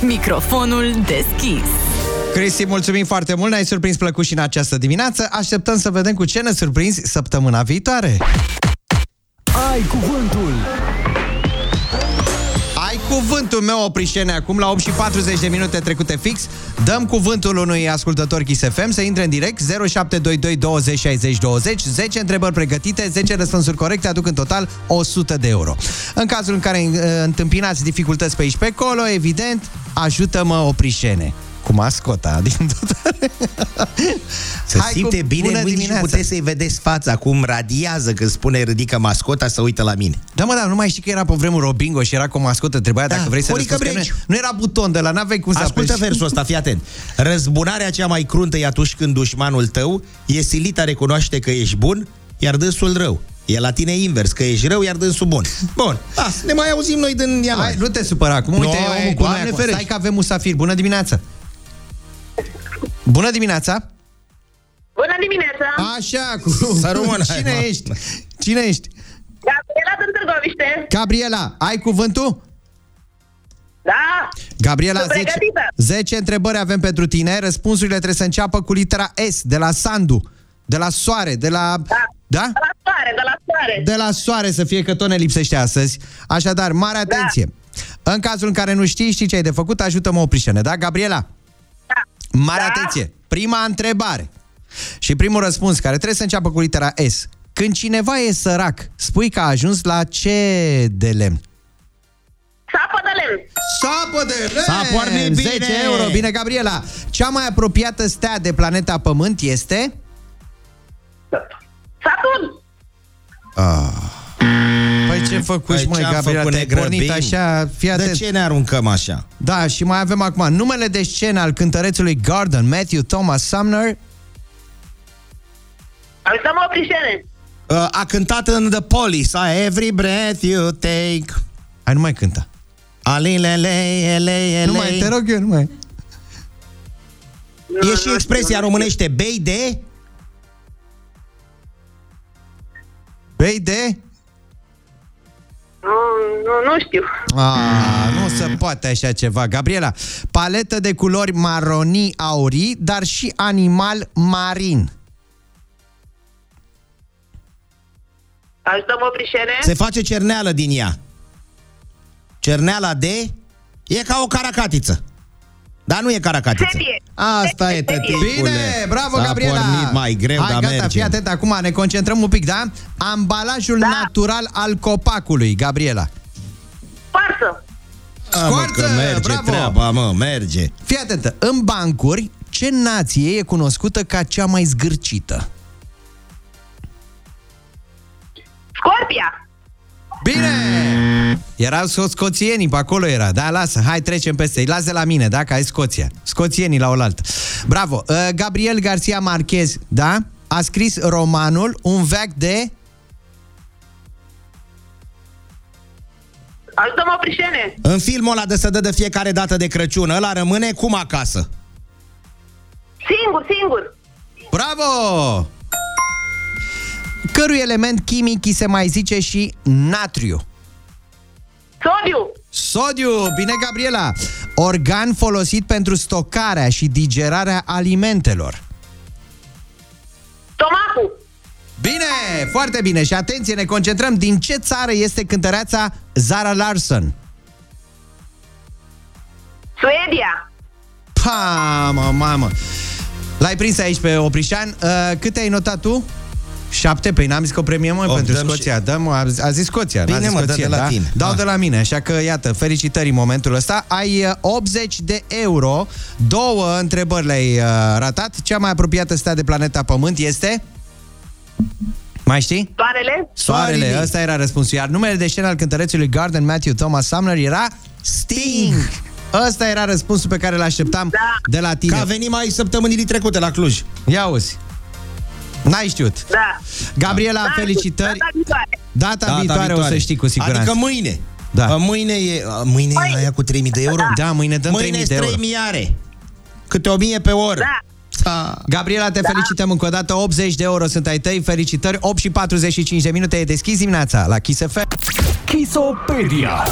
Microfonul deschis. Cristi, mulțumim foarte mult, ne-ai surprins plăcut și în această dimineață. Așteptăm să vedem cu ce ne surprinzi săptămâna viitoare. Ai cuvântul! Ai cuvântul meu, Oprișene, acum la 8 și 40 de minute trecute fix. Dăm cuvântul unui ascultător Kiss FM să intre în direct 0722 20 60 20 10 întrebări pregătite, 10 răspunsuri corecte aduc în total 100 de euro. În cazul în care uh, întâmpinați dificultăți pe aici pe acolo, evident, ajută-mă Oprișene cu mascota [LAUGHS] din dotare. Se Hai simte cu bine bună mâini și dimineața. puteți să-i vedeți fața cum radiază când spune ridică mascota să uită la mine. Da, mă, da, nu mai știi că era pe vremuri o bingo și era cu o mascotă, trebuia dacă vrei să Horică răspunzi, că Breci. nu, nu era buton de la, n-aveai cum să Ascultă apeși. versul ăsta, fii atent. Răzbunarea cea mai cruntă e atunci când dușmanul tău e silit a recunoaște că ești bun, iar dânsul rău. E la tine invers, că ești rău, iar dânsul bun. Bun, da, ne mai auzim noi din Hai, ianuarie. nu te supăra acum, uite, Nu, e omul e, cu noi Doamne acum. ferește. Stai că avem musafir. Bună dimineața! Bună dimineața! Bună dimineața! Așa, cu... Să rămână, [LAUGHS] Cine hai, mă. ești? Cine ești? Gabriela din Târgoviște. Gabriela, ai cuvântul? Da. Gabriela, Sunt 10, pregătită. 10 întrebări avem pentru tine. Răspunsurile trebuie să înceapă cu litera S, de la Sandu, de la Soare, de la... Da? De la soare, de la soare. De la Soare să fie, că tot ne lipsește astăzi. Așadar, mare atenție. Da. În cazul în care nu știi, știi ce ai de făcut, ajută-mă oprișene, da, Gabriela? Da. Mare atenție. Prima întrebare. Și primul răspuns, care trebuie să înceapă cu litera S. Când cineva e sărac, spui că a ajuns la ce de lemn? Sapă de lemn. Sapă de lemn! S-a pornit bine! 10 euro, bine, Gabriela. Cea mai apropiată stea de planeta Pământ este... Saturn. Ah. Păi ce făcuși, Păi măi, ce-am Gabriela, făcut, te-ai ne pornit grăbim? așa, fii De atent. ce ne aruncăm așa? Da, și mai avem acum numele de scenă al cântărețului Garden, Matthew Thomas Sumner. Ajutăm o prișene. Uh, a cântat în The Police, a Every Breath You Take. Hai, nu mai cânta. Alilele, ele, ele. Nu mai, te rog eu, nu mai. E și expresia românește, bei de... Bei de... Nu, nu, nu știu. Ah, nu se poate așa ceva. Gabriela, paletă de culori maronii aurii, dar și animal marin. Ajutăm o prișene. Se face cerneală din ea. Cerneala de... E ca o caracatiță. Dar nu e caracatiță. Sepie. Asta e, Sepie. tăticule. Bine, bravo, S-a Gabriela! pornit mai greu, Hai, dar gata, merge. fii atent, acum ne concentrăm un pic, da? Ambalajul da. natural al copacului, Gabriela. Farsă. A, mă, că Scoarță, merge bravo! treaba, mă, merge. Fii atentă, în bancuri, ce nație e cunoscută ca cea mai zgârcită? Scorpia. Bine! Erau sco- scoțienii, pe acolo era. Da, lasă, hai trecem peste. Îi las de la mine, da, că ai Scoția. Scoțienii la oaltă. Bravo. Uh, Gabriel Garcia Marquez, da? A scris romanul Un veac de... Ajutăm o prișene. În filmul ăla de să dă de fiecare dată de Crăciun, ăla rămâne cum acasă. Singur, singur. Bravo! Cărui element chimic îi se mai zice și natriu? Sodiu. Sodiu! Bine, Gabriela! Organ folosit pentru stocarea și digerarea alimentelor. Stomacul. Bine! Foarte bine! Și atenție, ne concentrăm. Din ce țară este cântăreața Zara Larson? Suedia. Pa, mă, mamă! L-ai prins aici pe Oprișan. Uh, câte ai notat tu? Șapte? Păi n-am zis că o premiem mă, Oh, pentru dăm Scoția. Dăm, a, a zis Scoția. Bine, n-a zis mă, dă Scoția, de la da? tine. Dau Ah. de la mine, așa că iată, felicitări în momentul ăsta. Ai uh, 80 de euro, două întrebări le-ai uh, ratat. Cea mai apropiată stea de planeta Pământ este... Mai știi? Soarele. Soarele, Soarele. ăsta era răspunsul. Iar numele de scenă al cântărețului Garden Matthew Thomas Sumner era Sting. Ăsta era răspunsul pe care l-așteptam Da. de la tine. Că a venit mai săptămânii trecute la Cluj. Ia uzi. N-ai știut. Da. Gabriela, Da, felicitări. data viitoare. Data, viitoare, o să știi cu siguranță. Adică mâine. Da. A, Mâine e, a, mâine e aia cu 3000 de euro? Da, mâine dăm Mâine 3000 de euro. 3000 are. Câte 1000 pe oră. Da. Da. Gabriela, te felicităm încă o dată. 80 de euro sunt ai tăi. Felicitări. 8 și 45 de minute. E deschis dimineața la Kiss FM. Kisopedia.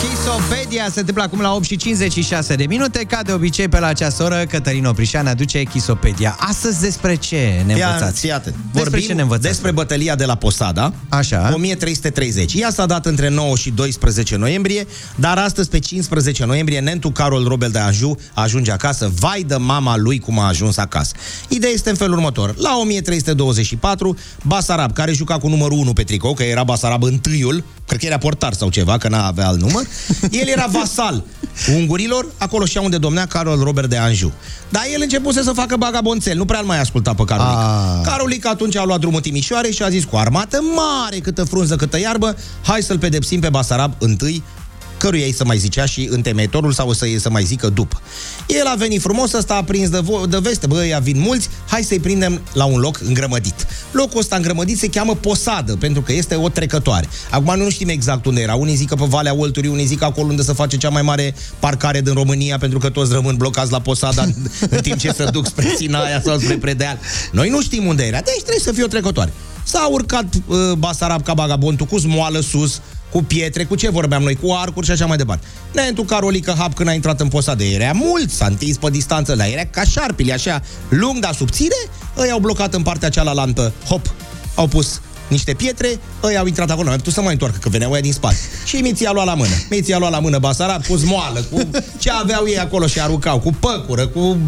Kiss Chisopedia se întâmplă acum la 8 și 56 de minute. Ca de obicei, pe la această oră, Cătălin Oprișan aduce Chisopedia. Astăzi despre ce ne învățați? Fii atent. Despre Vorbim ce ne învățați? despre bătălia de la Posada, Așa. 1330. Ea s-a dat între 9 și 12 noiembrie, dar astăzi, pe 15 noiembrie, Nentu Carol Robel de Anjou ajunge acasă. Vai de mama lui cum a ajuns acasă. Ideea este în felul următor. La 1324, Basarab, care juca cu numărul 1 pe tricou, că era Basarab întâiul, cred că era portar sau ceva, că n-avea alt număr, el era vasal ungurilor, acolo și unde domnea Carol Robert de Anjou. Dar el începuse să facă bagabonțel, nu prea mai asculta pe Carolic. Ah. Carolic atunci a luat drumul Timișoare și a zis cu armată mare, câtă frunză, câtă iarbă, hai să-l pedepsim pe Basarab întâi, căruia îi să mai zicea și întemeitorul sau să, să mai zică după. El a venit frumos, ăsta a prins de, vo- de veste, bă, ăia vin mulți, hai să-i prindem la un loc îngrămădit. Locul ăsta îngrămădit se cheamă Posadă, pentru că este o trecătoare. Acum nu știm exact unde era. Unii zic că pe Valea Olturii, unii zic că acolo unde se face cea mai mare parcare din România, pentru că toți rămân blocați la Posada în, [LAUGHS] în timp ce se duc spre Sinaia sau spre Predeal. Noi nu știm unde era, deci trebuie să fie o trecătoare. S-a urcat uh, Basarab ca bagabontul cu smoală sus, cu pietre, cu ce vorbeam noi, cu arcuri și așa mai departe. Nentu Carolică Hap când a intrat în posadă, era mult, s-a întins pe distanță, dar era ca șarpile, așa, lung, dar subțire, îi au blocat în partea cealaltă, hop, au pus niște pietre, ei au intrat acolo, nu tu să mai întoarcă, că veneau ăia din spate. Și Miții a luat la mână. Miții a luat la mână Basarab cu zmoală, cu ce aveau ei acolo și aruncau, cu păcură, cu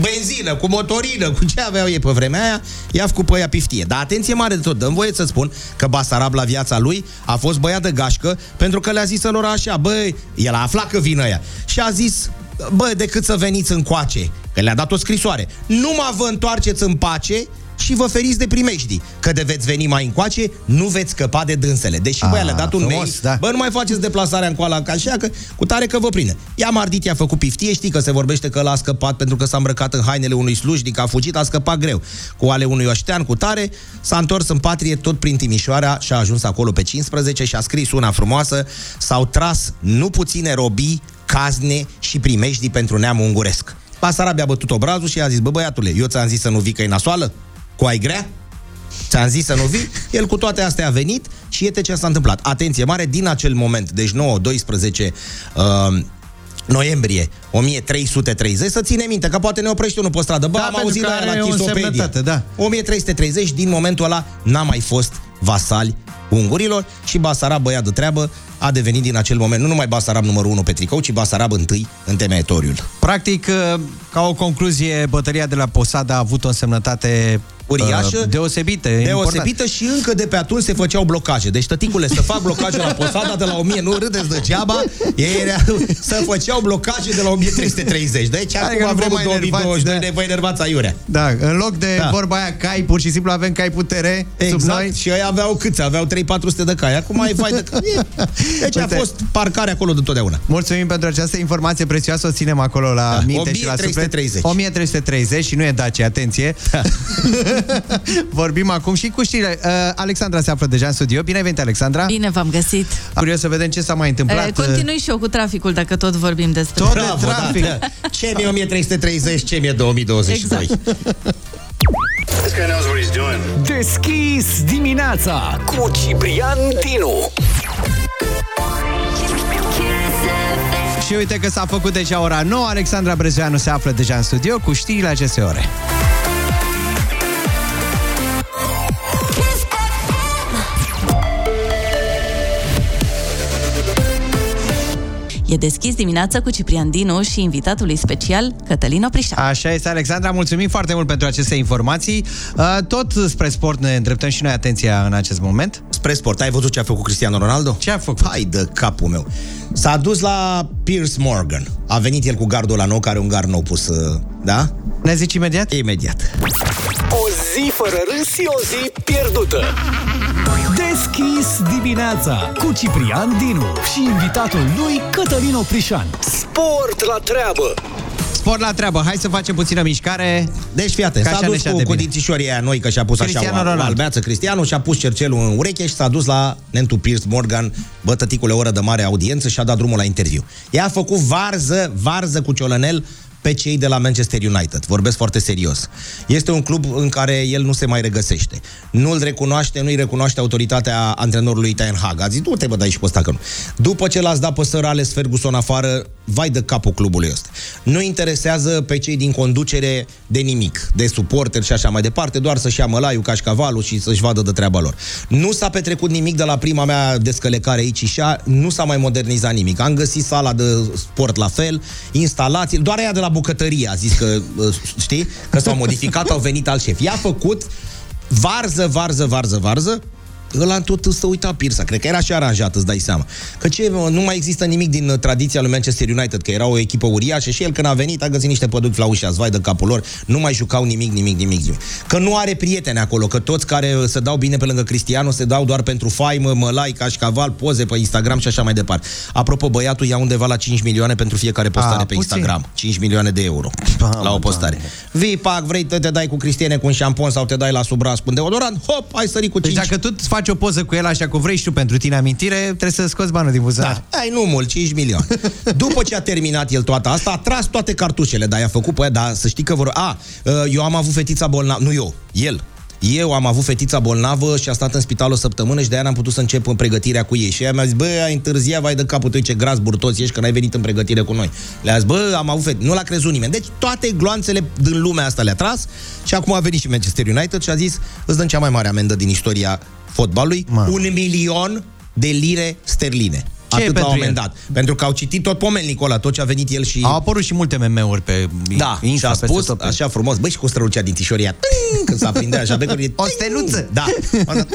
benzină, cu motorină, cu ce aveau ei pe vremea aia, i-a făcut pe ea piftie. Dar atenție mare de tot, dăm voie să spun că Basarab la viața lui a fost băiat de gașcă pentru că le-a zis lor așa, băi, el a aflat că vine ea și a zis, bă, decât să veniți încoace, că le-a dat o scrisoare, numai vă întoarceți în pace și vă feriți de primejdii, că de veți veni mai încoace, nu veți scăpa de dânsele. Deși, băi, Ah, le-a dat un frumos, mail, da. bă, nu mai faceți deplasarea în coala ca așa, că cu tare că vă prinde. Ia Mardit i-a făcut piftie, știi că se vorbește că l-a scăpat pentru că s-a îmbrăcat în hainele unui slujnic, a fugit, a scăpat greu. Cu ale unui oștean, cu tare, s-a întors în patrie tot prin Timișoara și a ajuns acolo pe 15 și a scris una frumoasă, s-au tras nu puține robii, cazne și primejdii pentru neamul unguresc. Basarabia a bătut obrazul și a zis, bă băiatule, eu ți-am zis să nu vii că e nasoală? Cu ai grea? Ți-am zis să nu vii? El cu toate astea a venit și iete ce s-a întâmplat. Atenție mare, din acel moment, deci 9-12 uh, noiembrie 1330, să ține minte, că poate ne oprește unul pe stradă. Bă, Da, am pentru auzit că la, are la o Chisopedia. însemnătate, da. 1330, din momentul ăla, n-a mai fost vasali ungurilor și Basarab, băiat de treabă, a devenit din acel moment nu numai Basarab numărul 1 pe tricou, ci Basarab întâi în temetoriul. Practic, uh, ca o concluzie, bătălia de la Posada a avut o însemnătate uriașă, uh, deosebită. deosebită și încă de pe atunci se făceau blocaje. Deci, tăticule, să fac blocaje la Posada de la 1000, nu râdeți degeaba, ei era, să făceau blocaje de la 1330. Deci, Adică nu acum vă vrem mai 2022, enervați, ne vă enervați aiurea. Da, în loc de Da. vorba aia cai, pur și simplu avem cai putere Exact, sub noi. și ei aveau câți? Aveau 3-400 de cai. Acum ai vai de cai. [LAUGHS] Deci a Uite. fost parcare acolo de totdeauna. Mulțumim pentru această informație prețioasă, o ținem acolo la Da, minte și la suflet. 1330. 1330 și nu e Dacia, atenție. [LAUGHS] [LAUGHS] Vorbim acum și cu știrile. Uh, Alexandra se află deja în studio. Bine ai venit, Alexandra. Bine v-am găsit. Curios să vedem ce s-a mai întâmplat. Eh, Continui și eu cu traficul, dacă tot vorbim despre Tot de Bravo, trafic. da. [LAUGHS] Ce mi 1330, ce mi 2022. Exact. Deschis dimineața cu Ciprian Dinu. Și uite că s-a făcut deja ora 9. Alexandra Brezeanu se află deja în studio cu știrile acestei ore. E deschis dimineața cu Ciprian Dinu și invitatul lui special, Cătălin Oprișan. Așa este, Alexandra, mulțumim foarte mult pentru aceste informații. Uh, Tot spre sport ne îndreptăm și noi atenția în acest moment. Spre sport, ai văzut ce a făcut Cristiano Ronaldo? Ce a făcut? Hai de capul meu. S-a dus la Piers Morgan. A venit el cu gardul la nou, care e un gard nou pus, uh, da? Ne zici imediat? Imediat. O zi fără râs și o zi pierdută. Deschis dimineața cu Ciprian Dinu și invitatul lui Cătălin Oprișan. Sport la treabă! Sport la treabă, hai să facem puțină mișcare. Deci, fii atent, Ca s-a așa dus ne cu, șade cu bine. dințișorii aia noi, că și-a pus Cristiano așa o, o Ronaldo. albeață Cristiano și-a pus cercelul în ureche și s-a dus la Nentu Piers Morgan, bă, tăticule, oră de mare audiență și a dat drumul la interviu. Ea a făcut varză, varză cu ciolănel pe cei de la Manchester United. Vorbesc foarte serios. Este un club în care el nu se mai regăsește. Nu-l recunoaște, nu-i recunoaște autoritatea antrenorului Ten Hag. A zis, du te bă, dai și pe ăsta că nu. După ce l-ați dat pe Sir Alex Ferguson afară, vai de capul clubului ăsta. Nu interesează pe cei din conducere de nimic, de suporteri și așa mai departe, doar să-și ia mălaiul, cașcavalul și să-și vadă de treaba lor. Nu s-a petrecut nimic de la prima mea descălecare aici și așa, nu s-a mai modernizat nimic. Am găsit sala de sport la fel, instalații, doar aia de la bucătărie a zis că, uh, știi, că s-au modificat, au venit alt șef. I-a făcut varză, varză, varză, varză, ăla tot să uita Pirsa. Cred că era și aranjat, îți dai seama. Că ce, mă, nu mai există nimic din uh, tradiția lui Manchester United, că era o echipă uriașă și el când a venit a găsit niște păduchi flaușați, vai de capul lor, nu mai jucau nimic, nimic, nimic, nimic. Că nu are prieteni acolo, că toți care uh, se dau bine pe lângă Cristiano se dau doar pentru faimă, mălai, cașcaval, poze pe Instagram și așa mai departe. Apropo, băiatul ia undeva la 5 milioane pentru fiecare postare A, pe puțin. Instagram. 5 milioane de euro la o postare. Vii, pac, vrei să te dai cu Cristiane cu un șampon sau te dai la sub braț cu un deodorant, hop, ai sărit cu 5. Deci dacă tu îți faci o poză cu el așa cum vrei și tu pentru tine amintire, trebuie să scoți banul din buzunar. Da, ai nu mult, 5 milioane. [LAUGHS] După ce a terminat el toată asta, a tras toate cartușele, dar i-a făcut pe aia, dar să știi că vor... A, eu am avut fetița bolnavă, nu eu, el. Eu am avut fetița bolnavă și a stat în spital o săptămână și de-aia n-am putut să încep în pregătirea cu ei. Și ea mi-a zis, bă, ai întârziat, vai de capul tău, ce gras burtos ești că n-ai venit în pregătire cu noi. Le-a zis, bă, am avut fetiță. Nu l-a crezut nimeni. Deci toate gloanțele din lumea asta le-a tras și acum a venit și Manchester United și a zis, îți dăm cea mai mare amendă din istoria fotbalului, un milion de lire sterline. Ce e Atât la un pentru moment el? dat. Pentru că au citit tot pomelnic ăla, tot ce a venit el și... Au apărut și multe meme-uri pe Da, Insta, și a peste spus tot pe- așa frumos, băi, și cu strălucea din tișoria, ting, când s-a prindea așa becurile, [LAUGHS] O steluță! da, Asta,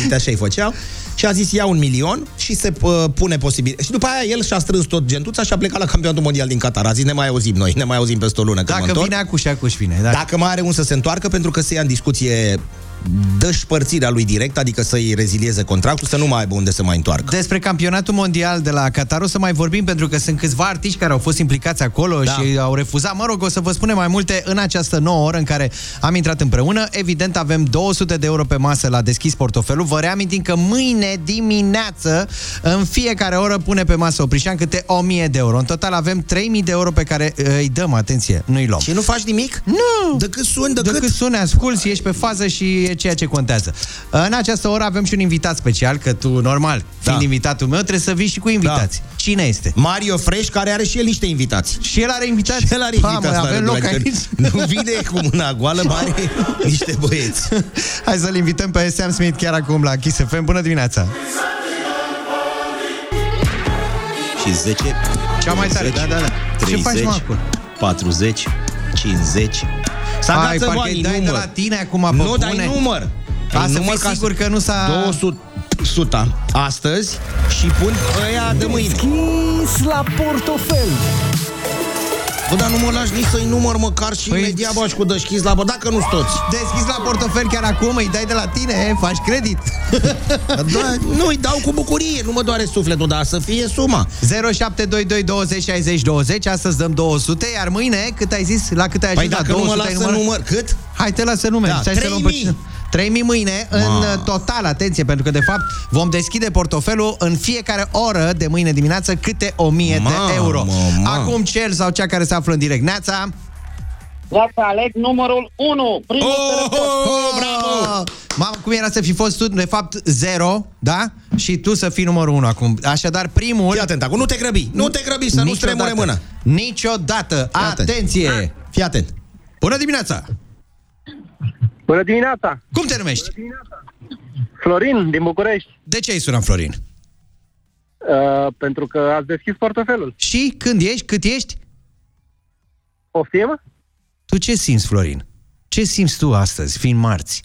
ting, așa îi făceau. Și a zis, ia un milion și se uh, pune posibil. Și după aia el și-a strâns tot gentuța și a plecat la campionatul mondial din Qatar. A zis, ne mai auzim noi, ne mai auzim peste o lună. când mă Dacă întorc. vine acuși, acuși vine. Da. Dacă mai are un să se întoarcă, pentru că se ia în discuție dășpărțirea lui direct, adică să-i rezilieze contractul, să nu mai aibă unde să mai întoarcă. Despre campionatul mondial de la Qatar o să mai vorbim pentru că sunt câțiva artiști care au fost implicați acolo Da. și au refuzat. Mă rog, o să vă spunem mai multe în această nouă oră în care am intrat împreună. Evident, avem 200 de euro pe masă la deschis portofelul. Vă reamintim că mâine dimineață, în fiecare oră, pune pe masă Oprișan câte 1000 de euro. În total avem 3000 de euro pe care uh, îi dăm, atenție, nu-i luăm. Și nu faci nimic? Nu! Decât suni, decât... Decât suni, asculți, ești pe fază și e ceea ce contează. În această oră avem și un invitat special, că tu, normal, fiind Da. invitatul meu, trebuie să vii și cu invitați. Cine este? Mario Fresh, care are și el niște invitați. Și el are invitați? Și el are Pa, invitați. mă, la avem rândul loc lui, aici? adică [LAUGHS] Nu vine cu mâna goală, mai are niște băieți. [LAUGHS] Hai să-l invităm pe Sam Smith chiar acum la Kiss FM. Bună dimineața! Și 10, Cea mai tare, da, da, da. Ce 30, faci, mă, acolo? 40, 50. S-a Hai, dat parcă banii, îi dai număr. de la tine acum pe Nu, dai bune. număr. Ca Dai să număr fii sigur că nu s-a... 200 suta astăzi și pun ăia de mâine. Deschis la portofel. Bă, dar nu mă lași nici să-i număr măcar și Păi- imediat bă, și cu deschis la bă, dacă nu toți. Deschis la portofel chiar acum, îi dai de la tine, faci credit. [LAUGHS] Da, nu, îi dau cu bucurie, nu mă doare sufletul, dar să fie suma. 0722 20 60 20 Astăzi dăm 200 Iar mâine, cât ai zis, la cât ai Păi ajuns? dacă la nu mă 200 ai lasă numărat? număr, cât? Hai, te las să numeri. Da, Stai să luăm 3000. Pe- 3000 mâine în Ma. uh, total, atenție, pentru că de fapt vom deschide portofelul în fiecare oră de mâine dimineață câte 1000 de Mamă, euro. mamă. Acum cel sau cea care se află în direct. Neața! Iată, aleg numărul 1, primul Oh, telefon. oh, bravo! Mamă, cum era să fi fost tu, de fapt, 0, da? Și tu să fii numărul 1 acum. Așadar, primul... Fii atent, acum nu te grăbi, nu te grăbi, să nu stremure mâna. Niciodată. atent. Atenție! Fii atent. Bună dimineața! Bună dimineața! Cum te numești? Florin, din București. De ce ai sunat, Florin? Uh, pentru că ați deschis portofelul. Și când ești? Cât ești? Poftim? Tu ce simți, Florin? Ce simți tu astăzi, fiind marți?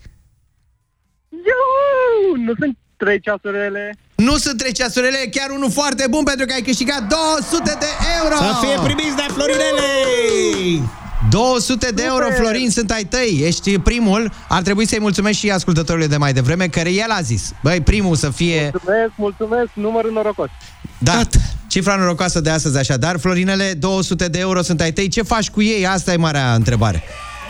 Eu, nu sunt trei ceasurile. Nu sunt trei ceasurile, chiar unul foarte bun pentru că ai câștigat 200 de euro! Să fie primiți de Florinele! 200 de euro, Florin, sunt ai tăi. Ești primul. Ar trebui să-i mulțumesc și ascultătorului de mai devreme, care el a zis. Băi, primul să fie... Mulțumesc, mulțumesc, numărul norocos. Da, cifra norocoasă de astăzi, așadar. Florinele, 200 de euro sunt ai tăi. Ce faci cu ei? Asta e marea întrebare.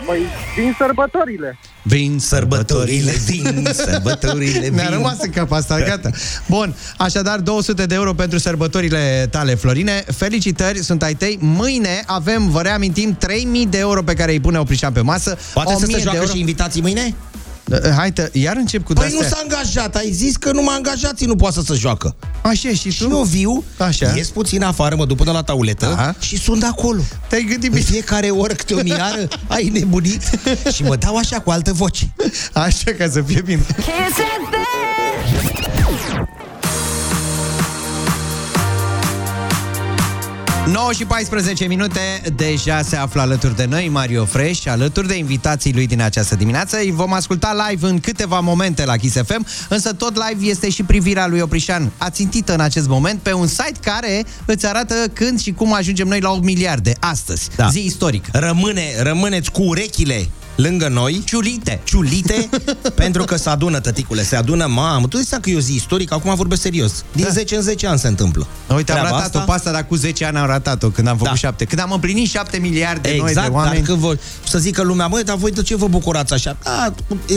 Păi, vin sărbătorile. Vin sărbătorile, vin [LAUGHS] sărbătorile, Mi-a vin. rămas în cap asta, gata. Bun, așadar 200 de euro pentru sărbătorile tale, Florine. Felicitări, sunt ai tăi. Mâine avem, vă reamintim, 3000 de euro pe care îi pune Oprișan pe masă. Poate să 1000 se de joacă euro. și invitații mâine? Hai, tă, iar încep cu Păi de-astea. nu s-a angajat, ai zis că numai angajații nu poate să se joacă. Așa, și tu? Și eu viu, Așa. ies puțin afară, mă duc până la tauletă Aha. și sunt de acolo. Te-ai gândit În fiecare oră câte o miară, ai nebunit [LAUGHS] și mă dau așa cu altă voce. Așa, ca să fie bine. 9 și 14 minute, deja se află alături de noi Mario Fresh, alături de invitații lui din această dimineață. Îi vom asculta live în câteva momente la Kiss FM, însă tot live este și privirea lui Oprișan, ațintită în acest moment pe un site care îți arată când și cum ajungem noi la 8 miliarde astăzi. Da. Zi istorică. Rămâne, rămâneți cu urechile lângă noi Ciulite. Ciulite [LAUGHS] Pentru că se adună, tăticule, se adună Mamă, tu zici că e o zi istorică, acum vorbesc serios Din Da. 10 în 10 ani se întâmplă Uite, am Treaba ratat-o asta? pe asta, dar cu 10 ani am ratat-o, când am făcut Da. 7. Când am împlinit 7 miliarde noi Exact, de dar oameni. când vă, să zică lumea, măi, dar voi de ce vă bucurați așa? A,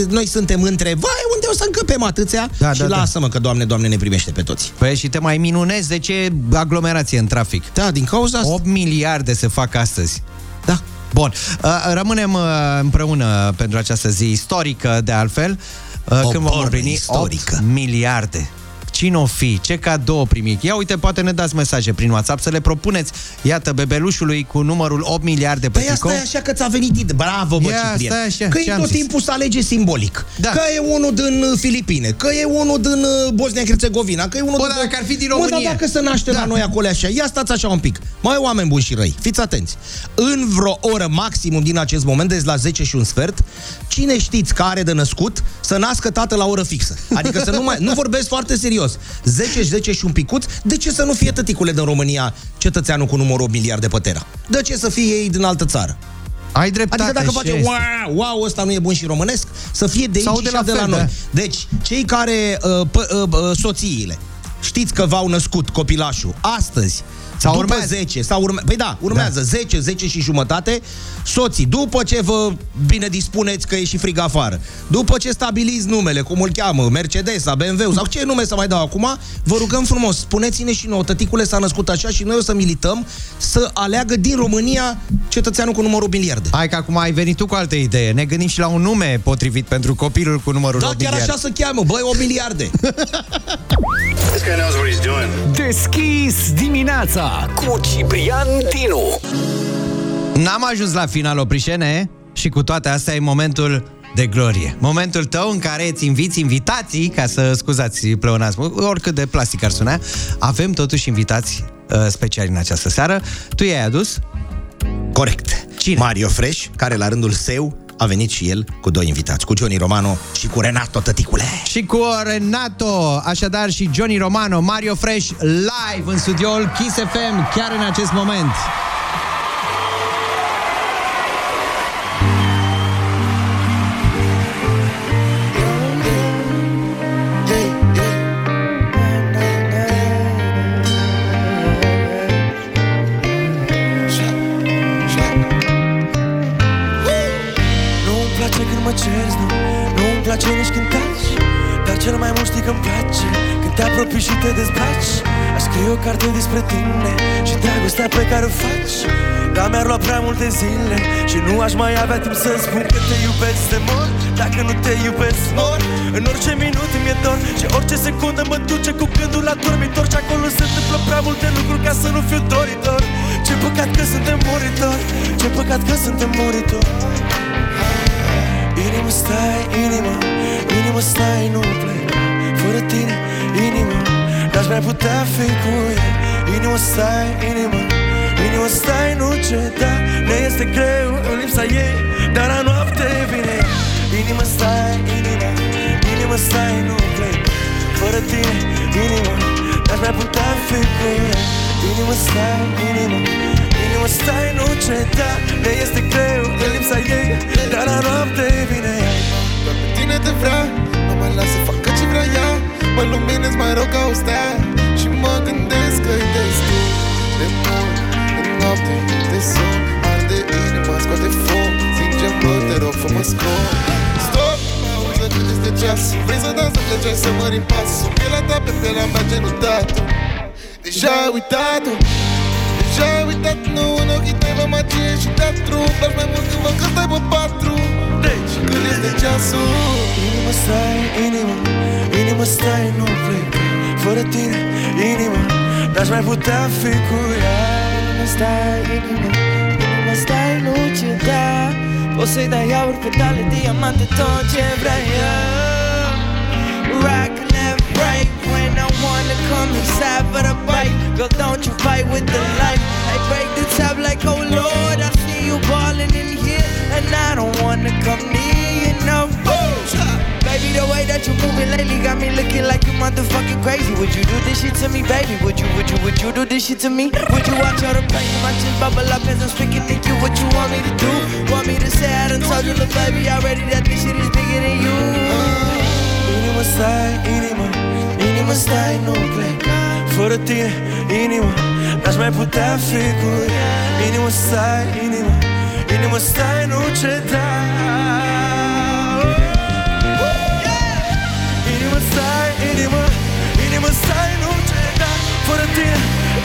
noi suntem între, vai, unde o să încăpem atâția? Da, și da, da. lasă-mă că, Doamne, Doamne, ne primește pe toți. Păi și te mai minunezi de ce aglomerație în trafic. Da, din cauza asta. 8 miliarde se fac astăzi. Da. Bun, uh, rămânem uh, împreună pentru această zi istorică, de altfel, uh, O când vom borbă împlini istorică. 8 miliarde. Cine o fi? Ce cadou primi? Ia uite, poate ne dați mesaje prin WhatsApp să le propuneți. Iată, bebelușului cu numărul 8 miliarde pe Păi tricou. asta e așa că ți-a venit ide- Bravo, bă, Ia, Ciprian. stai așa, Că ce e am tot zis? timpul să alege simbolic. Da. Că e unul din uh, Filipine, că e unul din uh, Bosnia-Herzegovina, că e unul Bă, din... dar dacă ar fi din Mă, România. dar dacă se naște Da. la noi acolo așa, ia stați așa un pic. Mai oameni buni și răi, fiți atenți. În vreo oră maximum din acest moment, deci la 10 și un sfert, cine știți că are de născut, să nască tată la oră fixă. Adică să nu mai... Nu vorbesc foarte serios. 10 și 10 și un picuț, de ce să nu fie tăticule din România cetățeanul cu numărul 8 miliarde pe tera? De ce să fie ei din altă țară? Ai dreptate. Adică dacă și face este. wow, wow, ăsta nu e bun și românesc, să fie de aici Sau și de la de la fel, noi. da. Deci, cei care, uh, p- uh, uh, soțiile, știți că v-au născut copilașul astăzi, Sau după urmează. 10, sau urme- păi da, urmează 10, 10 și jumătate, soții, după ce vă bine dispuneți că e și frig afară, după ce stabiliți numele, cum îl cheamă, Mercedes, BMW sau ce nume să mai dau acum, vă rugăm frumos, spuneți-ne și nouă, tăticule s-a născut așa și noi o să milităm să aleagă din România cetățeanul cu numărul miliarde. Hai că acum ai venit tu cu altă idee. Ne gândim și la un nume potrivit pentru copilul cu numărul Da, 8 chiar miliarde. așa se cheamă, băi, o miliarde. This guy knows what he's doing. Deschis dimineața cu Ciprian Dinu. N-am ajuns la final, Oprișene, și cu toate astea e momentul de glorie. Momentul tău în care îți inviți invitații, ca să scuzați pleonasmul, oricât de plastic ar suna, avem totuși invitați uh, speciali în această seară. Tu i-ai adus? Corect. Cine? Mario Fresh, care la rândul său a venit și el cu doi invitați, cu Johnny Romano și cu Renato Tăticule. Și cu Renato, așadar și Johnny Romano, Mario Fresh, live în studioul Kiss FM, chiar în acest moment. Place când mă ceri, nu? Nu-mi place nici când taci. Dar cel mai mult știi că-mi place Când te apropii și te dezbraci. Aș scrie o carte despre tine Și dragostea pe care o faci. Dar mi-ar lua prea multe zile Și nu aș mai avea timp să spun că te iubesc de mor. Dacă nu te iubesc mor. În orice minut mi-e dor. Și orice secundă mă duce cu gândul la dormitor. Și acolo se întâmplă prea multe lucruri ca să nu fiu doritor. Ce păcat că suntem muritori. Ce păcat că suntem muritori Inimă stai, inimă, inimă stai, nu plec. Fără tine, inimă, n-aș mai putea fi cu ea. Inimă stai, inimă, inimă stai, nu ceda. Ne este greu în lipsa ei, dar la noapte vine. Ea. Inimă stai, inimă, inimă stai, nu plec. Fără tine, inimă, n-aș mai putea fi cu ea. Inimă stai, inimă, nu stai, nu ceda Ne este greu în lipsa ei Dar la noapte vine ea. Doar pe tine te vrea Nu mai lasă, facă ce vrea ea. Mă luminez mai rău ca o stea Și mă gândesc că-i destul De mult, în noapte, de somn, Arde inima, scoate foc. Sincer, mă, te rog, fă mă scot cât este ceas. Vrei să dansăm, de ce să mărim pasul. Pielea ta pe pielea mea, genul tatu Deja ai uitat-o. Deja ai uitat Nu în ochii tăi vă magie și teatru. Îmi place mai mult când văd că stai pe patru. Deci când este ceasul. Inima stai, inima Inima stai, nu plec. Fără tine, inima N-aș mai putea fi cu ea. Inima stai, inima Inima stai, nu ceda Poți să-i dai aur, petale, diamante Tot ce vrea ea. Rock and break When I wanna come inside for the bite Girl, don't you fight with the light I break the top like, oh Lord I see you balling in here And I don't wanna come near you, no Baby, the way that you moving lately got me looking like you motherfucking crazy. Would you do this shit to me, baby? Would you, would you, would you do this shit to me? Would you watch all the pain in my chin bubble up as I'm speaking to you? What you want me to do? Want me to say I done told you, look, baby, already that this shit is bigger than you. Inima, inima stai, nu plec отворя ти инима Нажмай по тази фигура Инима стай, инима Инима стай, науче да Инима стай, инима Инима стай, науче да Отворя ти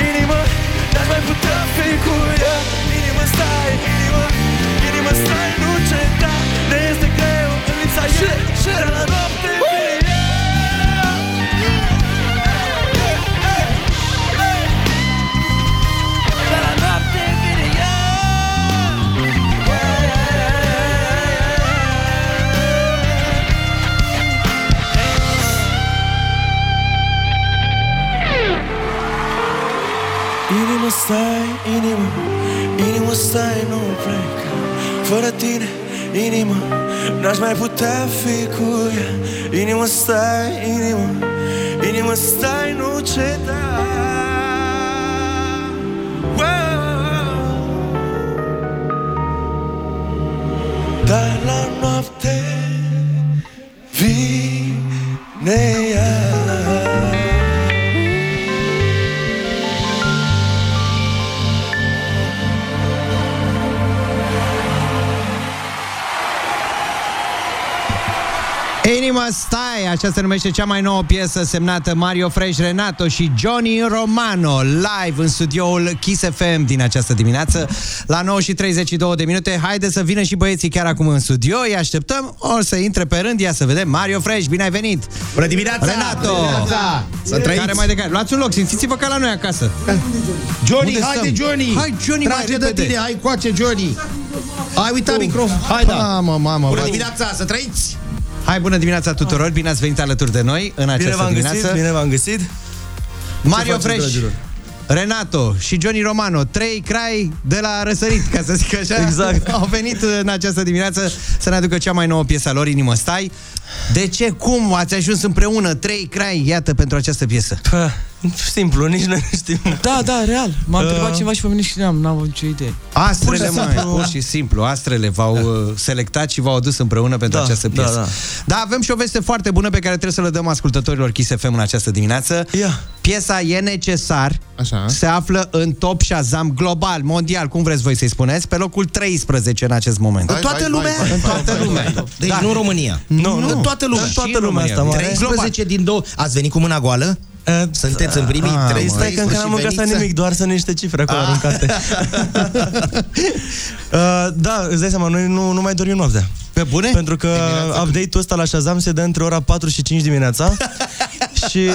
инима Нажмай по тази фигура Инима стай, инима Инима стай, науче да Не е загрел, лица е Шерна дом Inima stai, inima, inima stai, nu plec Fără tine, inima, n-aș mai putea fi cu ea. Inima stai, inima, inima stai, nu ceda. Wow. Dar la noapte vine Inima Stai, așa se numește cea mai nouă piesă semnată Mario Fresh Renato și Johnny Romano live în studioul Kiss FM din această dimineață la 9 și 32 de minute. Haide să vină și băieții chiar acum în studio, îi așteptăm, o să intre pe rând, ia să vedem. Mario Fresh, bine ai venit! Bună dimineața! Renato! Bună dimineața! Să trăiți! Care mai de care? Luați un loc, simțiți-vă ca la noi acasă. Johnny, Unde haide stăm? Johnny! Hai Johnny, mai Trage de repede! tine, hai coace Johnny! Ai uitat microfon. Hai da! Mamă, mamă, Bună vai. dimineața, să trăiți! Hai, bună dimineața tuturor, bine ați venit alături de noi în această Bine v-am dimineață. găsit, bine v-am găsit. Mario faceți, Fresh, dragilor? Renato și Johnny Romano, trei crai de la răsărit, ca să zic așa. Exact. [LAUGHS] Au venit în această dimineață să ne aducă cea mai nouă piesă a lor, Inimă Stai. De ce? Cum ați ajuns împreună? Trei crai, iată, pentru această piesă. Pă, simplu, nici noi nu știm. Da, da, real. M-a Uh. întrebat cineva și pe mine și n-am, n-am avut nicio idee. Astrele, Pur și mai, simplu. pur și simplu, astrele v-au uh, selectat și v-au adus împreună pentru Da, această da, piesă. da. da, avem și o veste foarte bună pe care trebuie să le dăm ascultătorilor Kiss FM în această dimineață. Ia. Piesa E necesar Așa. se află în top Shazam global, mondial, cum vreți voi să-i spuneți, pe locul 13 în acest moment. Hai, toată hai, lumea, hai, hai, în toată hai, hai, lumea. hai. Deci Da. nu în România. Nu, nu. În toată lumea. În toată Și în lumea asta România. mare. 13 din două. Ați venit cu mâna goală? Uh, Sunteți în primii Ah, 13 Stai că încă n-am și mâncat veniți să- nimic, doar să niște cifre acolo Ah. aruncate. [LAUGHS] uh, da, îți dai seama, noi nu, nu mai dormim noaptea. Pe bune? Pentru că update-ul ăsta la Shazam se dă între ora 4 și 5 dimineața [LAUGHS] și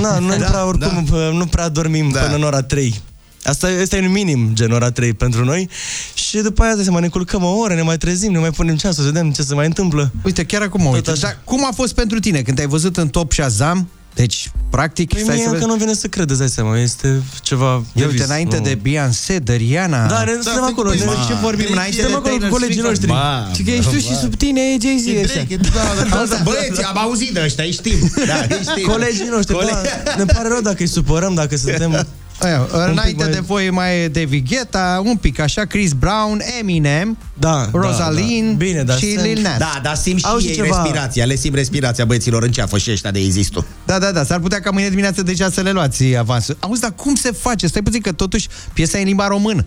na, noi Da, prea, oricum da. nu prea dormim Da. până în ora 3. Asta, asta e un minim, gen ora 3 pentru noi. Și după aia, de seama, ne culcăm o oră, ne mai trezim, ne mai punem ceasul, să vedem ce se mai întâmplă. Uite, chiar acum mă Tot uit. așa. Dar cum a fost pentru tine când te-ai văzut în top Shazam? Deci, practic, Păi stai mie să încă vezi. nu vine să cred, îți dai seama, este ceva Ia de uite, vis, înainte nu. de Beyoncé, de Rihanna. Da, ne suntem acolo. păi, ne- ma, ce vorbim înainte Suntem de acolo cu Taylor colegii Swift? noștri. Ba, Și că ești tu și sub tine e Jay-Z ăștia. Da, Băieți, am auzit de ăștia, îi știm. Da, îi știm. Colegii noștri, Cole- da, ne pare rău dacă îi supărăm, dacă suntem... [LAUGHS] Aia, înainte mai- de voi mai e David Guetta, un pic așa, Chris Brown, Eminem, Da, Rosaline da, da. Bine, dar și sunt- Lil Nas. Da, dar simt și Auzi ei ceva? respirația, le simt respirația băieților în ceafă și ăștia de existul. Da, da, da, s-ar putea ca mâine dimineață deja să le luați avansul. Auzi, dar cum se face? Stai puțin că totuși piesa e în limba română.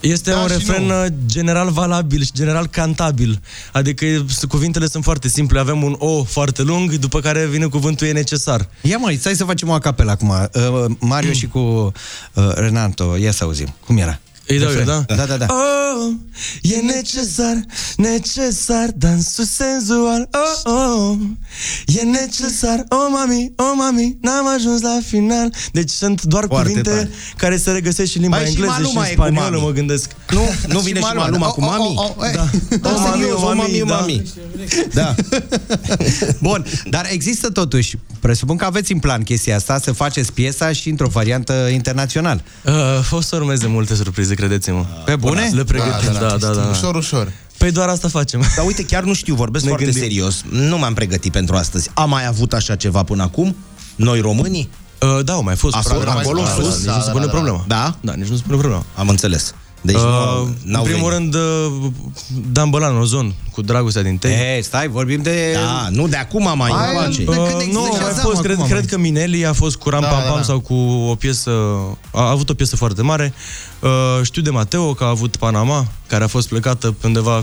Este Da un și refren nu. uh, general valabil și general cantabil. Adică s- cuvintele sunt foarte simple. Avem un O foarte lung, după care vine cuvântul e necesar. Ia măi, stai să facem o acapelă acum. Uh, Mario și cu uh, Renato, ia să auzim. Cum era? Îi dau eu, Refren. da? Da, da, da. Oh, e necesar, necesar, dansul senzual, oh, oh, e necesar, oh mami, oh mami, n-am ajuns la final. Deci sunt doar Foarte cuvinte tare. care se regăsesc și în limba Mai și engleză și, Maluma în e cu spaniolă, mami. mă gândesc. Nu, nu [LAUGHS] vine și Maluma cu Oh, mami? oh, oh, oh, Da. Da, Oh, mami, serios, oh, oh, mami, mami, da. mami. [LAUGHS] Da. Bun, dar există totuși, presupun că aveți în plan chestia asta, să faceți piesa și într-o variantă internațională. Uh, o să urmeze multe surprize, credeți-mă. Pe bune? Le pregătim, da, da, da. da. Ușor, ușor. Păi doar asta facem. Dar uite, chiar nu știu, vorbesc Ne foarte gândim. serios. Nu m-am pregătit pentru astăzi. Am mai avut așa ceva până acum? Noi românii? Uh, da, au mai fost. A fost programe. acolo Da, sus? Da, nici nu se pune problema. Da? Da, nici nu se pune problema. Am înțeles. Deci Uh, nu, în n-au primul venit. rând, uh, Dan Bălan, Ozon, cu dragostea din tei. E, stai, vorbim de... Da, nu de acum mai Hai, încoace. de când Uh, există nu, a mai Shazam fost, acum, cred, mai. cred că Mineli a fost cu Ram Da, Pam da, Pam da. sau cu o piesă, a avut o piesă foarte mare. Uh, știu de Mateo că a avut Panama, care a fost plecată pe undeva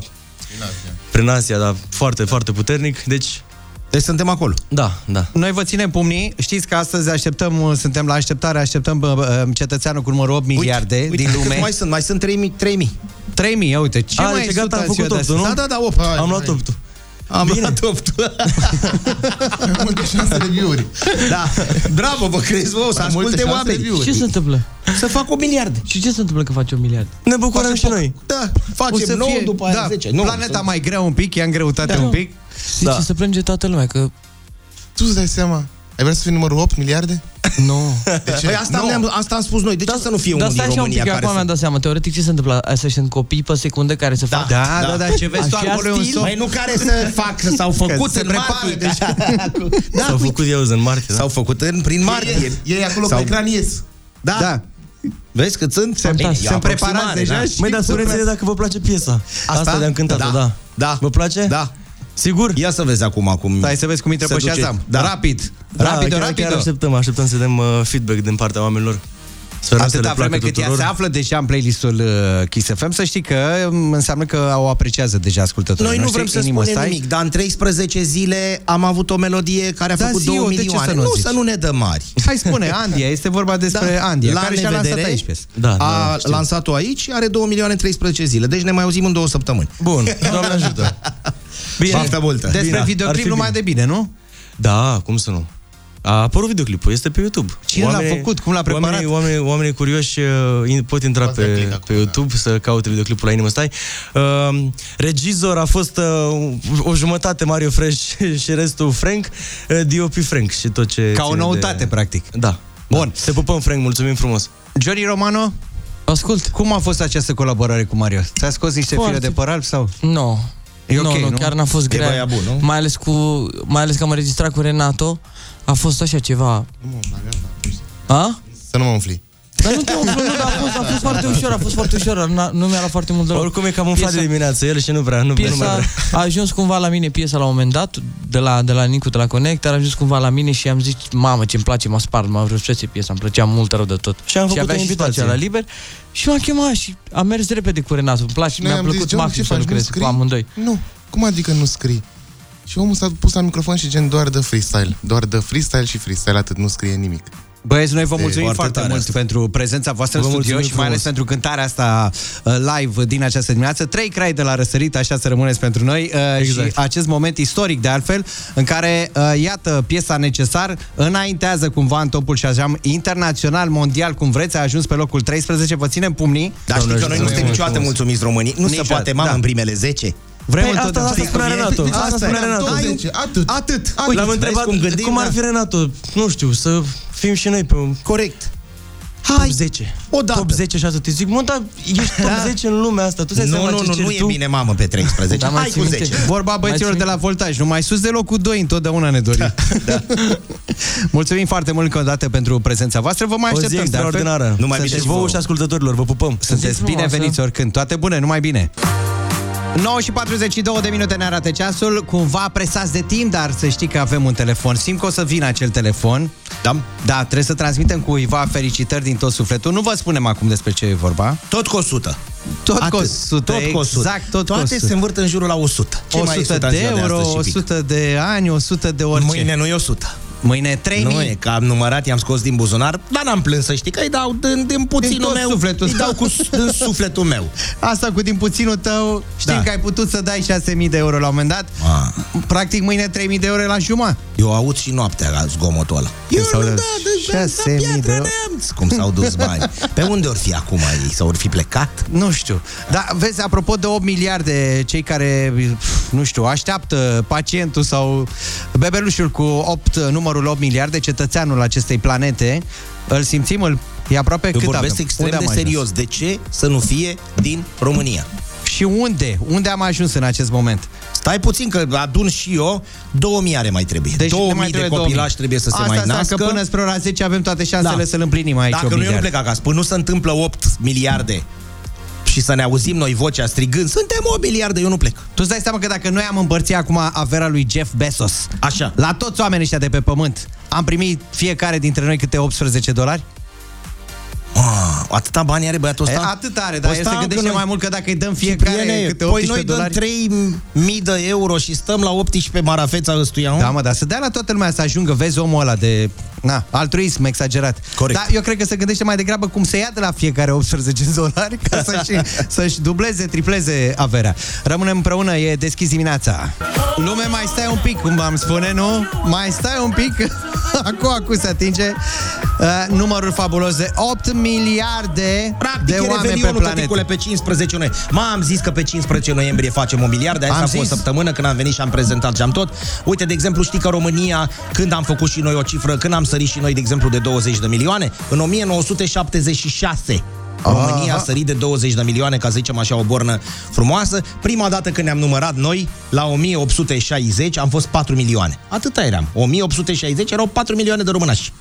prin Asia, dar foarte, foarte puternic. Deci, Deci suntem acolo. da, da. Noi vă ținem pumnii. Știți că astăzi așteptăm, suntem la așteptare, așteptăm bă, bă, cetățeanul cu numărul 8 miliarde uite, din cât lume. mai sunt? Mai sunt 3000. 3000. 3000, ia uite, ce A, mai deci sunt gata, am azi eu făcut de 8 nu? Da, da, da, 8. Hai, Am luat hai. 8 Am Bine. luat 8. Mai multe șanse de view-uri. Da. Bravo, vă crezi, vă, să Mai multe asculte șanse de oameni. view-uri. Ce se întâmplă? Să fac o miliard. Și ce se întâmplă că faci un miliard? Ne bucurăm și noi. Da, O facem să 9 fie, după aia da, 10. Nu, planeta mai grea un pic, ia în greutate un pic. Deci Da. se plânge toată lumea că Tu îți dai seama? Ai vrea să fii numărul 8 miliarde? Nu. De ce? Păi asta, Nu. am, asta am spus noi. De ce să nu fie Dar unul din stai așa un România pic, care acum să... mi-am dat seama, teoretic ce se întâmplă? Astea sunt copii pe secundă care se fac? Da, da, da, ce vezi tu Așa acolo e un stil? soft. Mai nu care să [LAUGHS] fac, s-au făcut se în prepară, martie. deci- [LAUGHS] Da, S-au uite, făcut eu în martie, da? S-au făcut în, prin martie. Ei acolo Sau- pe ecran ies. Da. Da. Vezi cât sunt? Sunt- Bine, e sunt aproximare, preparați deja da. și- Măi, dar spuneți-ne dacă vă place piesa. Asta, Asta? de-am cântat Da. da. Da. Vă place? Da. Sigur? Ia să vezi acum cum Stai să vezi cum intră se pe duce. Shazam. Da. Rapid. Da, Rapido, chiar, rapido. chiar așteptăm, așteptăm să dăm uh, feedback din partea oamenilor. Sperăm să le Atâta placă vreme cât ea tuturor. se află deja în playlistul uh, Kiss FM, să știi că um, înseamnă că o apreciază deja ascultătorii Noi nu noștri. vrem să Inimă spunem stai. nimic, dar în 13 zile am avut o melodie care a Da, făcut zi 2 eu, de ce milioane. să nu nu, zici? să nu ne dă mari. Hai spune, [LAUGHS] Andia, este vorba despre Da. Andia, La care și-a lansat nevedere, aici piesă. Da, a da, știu. lansat-o aici și are 2 milioane în 13 zile. Deci ne mai auzim în două săptămâni. Bun, Doamne ajută. Bine. Baftă multă. Despre Bine, ar videoclip fi numai bine. de bine, nu? Da, cum să nu? A apărut videoclipul, este pe YouTube. Cine l-a făcut? Cum l-a preparat? Oamenii, oamenii, oamenii curioși uh, in- pot intra Poți da click pe, acum, pe YouTube să caute videoclipul la Inimă Stai. Uh, regizor a fost uh, o jumătate Mario Fresh [LAUGHS] și restul Frank, uh, DOP Frank și tot ce Ca o ține noutate, de... practic. Da. Bun. Te pupăm, Frank, mulțumim frumos. Johnny Romano, Ascult. cum a fost această colaborare cu Mario? Ți-a scos niște Foarte. fire de păr alb sau? Nu. E nu, ok, nu, nu? chiar n-a fost E grea. băiat bun, nu? Mai ales, cu, mai ales că am înregistrat cu Renato. A fost așa ceva... Nu mă umfla, gata. A? Să nu mă umfli. Dar nu te umflu, nu, dar a fost, a fost foarte ușor, a fost foarte ușor. N-a- Nu mi-a luat foarte mult deloc. Oricum e cam umflat de Piesa- dimineață, el și nu vrea, nu, nu mai Piesa vrea. a ajuns cumva la mine piesa la un moment dat de la, de la Nicu, de la Connect, a ajuns cumva la mine și am zis, mamă, ce-mi place, m-a spart, m-a vrut să piesa, îmi plăcea mult rău de tot. Și am făcut avea o și invitație. spațiu la liber și m-a chemat și am mers repede cu Renato, îmi place, Noi mi-a am plăcut zis, John, maxim ce să faci, nu lucrez cu scrii? amândoi. Nu. Cum adică nu scrii? Și omul s-a pus la microfon și gen doar de freestyle. Doar de freestyle și freestyle, atât, nu scrie nimic. Băieți, noi vă mulțumim foarte foarte, tare mult asta. pentru prezența voastră Vă în studio mulțumim și mai ales frumos. pentru cântarea asta uh, live din această dimineață. Trei crai de la răsărit, așa să rămâneți pentru noi uh, Exact. și acest moment istoric de altfel, în care, uh, iată, piesa necesar înaintează cumva în topul Shazam internațional, mondial, cum vreți, a ajuns pe locul 13, vă ținem pumnii. Dar știți că noi nu suntem niciodată mulțumiți românii. Nu se Niciodată, poate, mamă, da. în primele 10. Vrem Păi, asta- întotdeauna- asta spunea Renato. Deci Asta spunea e. Renato. Ai- Deci, atât. Atât. Uite, L-am vezi întrebat cum gândim, cum ar da. fi Renato, nu știu, să fim și noi pe un Corect. top Hai, 10. odată. Top 10 și atât. Îi zic, mă, dar ești top [LAUGHS] 10 în lumea asta. Tu ți-ai Nu, seama nu, ce nu, ceri nu e tu? bine, mamă, pe 13. Da, mai Hai ții cu minte? 10. Vorba băieților țin- de la voltaj, numai sus de locul 2 întotdeauna ne dorim. [LAUGHS] Da. [LAUGHS] Mulțumim foarte mult încă o dată pentru prezența voastră. Vă mai O zi așteptăm de altfel. extraordinară. Numai Să bine și și vouă vouă. și ascultătorilor, vă pupăm. Sunteți frumoasă. bineveniți oricând. Toate bune, numai bine. 9 și 42 de minute ne arată ceasul Cumva presați de timp, dar să știi că avem un telefon Simt că o să vină acel telefon Da? Da, trebuie să transmitem cuiva felicitări din tot sufletul Nu vă spunem acum despre ce e vorba Tot cu 100. Tot Atât. cu 100, tot cu 100. exact, tot cu Toate 100. se învârt în jurul la 100. Ce mai e 100 100 în de ziua euro, astăzi, Cipic? 100 de ani, 100 de orice. Mâine nu e 100. Mâine 3000. Nu e, că am numărat, i-am scos din buzunar, dar n-am plâns să știi că îi dau din, din puținul tot meu. sufletul. Îi dau cu [LAUGHS] din sufletul meu. Asta cu din puținul tău, știm Da. că ai putut să dai 6.000 de euro la un moment dat. Ma. Practic mâine 3.000 de euro e la jumătate. Eu aud și noaptea la zgomotul ăla. Eu s-au nu dat da, deci 6.000 de euro. Cum s-au dus bani. Pe unde ori fi acum ei? S-au fi plecat? Nu știu. Dar vezi, apropo de 8 miliarde, cei care, nu știu, așteaptă pacientul sau bebelușul cu 8, numărul 8 miliarde, cetățeanul acestei planete, îl simțim, îl e aproape Eu cât vorbesc avem? extrem Unde de am ajuns? serios. De ce să nu fie din România? Și unde? Unde am ajuns în acest moment? Stai puțin că adun și eu 2000 are mai trebuie. Deci ne 2000 mai de trebuie copilași 2000. trebuie să se Asta mai înseamnă nască. că până spre ora 10 avem toate șansele să-l împlinim aici. Dacă 8 nu, eu nu miliarde. plec acasă. Până nu se întâmplă 8 miliarde și să ne auzim noi vocea strigând, suntem 8 miliarde, eu nu plec. Tu îți dai seama că dacă noi am împărțit acum averea lui Jeff Bezos, Așa. la toți oamenii ăștia de pe pământ, am primit fiecare dintre noi câte 18 dolari? Ah, atâta bani are băiatul ăsta? E, atât are, dar el Ăsta se gândește că noi- mai mult că dacă îi dăm fiecare Priene, câte păi 18 noi dăm dolari... 3000 de euro și stăm la 18 marafeța ăstuia, nu? Da, mă, dar să dea la toată lumea să ajungă, vezi omul ăla de... Na, altruism exagerat. Corect. Dar eu cred că se gândește mai degrabă cum să ia de la fiecare 18 [LAUGHS] dolari ca să-și, să-și dubleze, tripleze averea. Rămânem împreună, e deschis dimineața. Lume, mai stai un pic, cum am spune, nu? Mai stai un pic, [LAUGHS] acum, acum se atinge uh, numărul fabulos de 8 miliarde Practic, de e oameni pe revelionul, planetă. tăticule, pe 15 noiembrie. M-am zis că pe 15 noiembrie facem un miliard, de Am asta a fost zis. săptămână când am venit și am prezentat și am tot. Uite, de exemplu, știi că România, când am făcut și noi o cifră, când am sărit și noi, de exemplu, de 20 de milioane, în 1976. România a Aha. sărit de 20 de milioane, ca să zicem așa, o bornă frumoasă. Prima dată când ne-am numărat noi, la 1860, am fost 4 milioane. Atâta eram. 1860 erau 4 milioane de românași.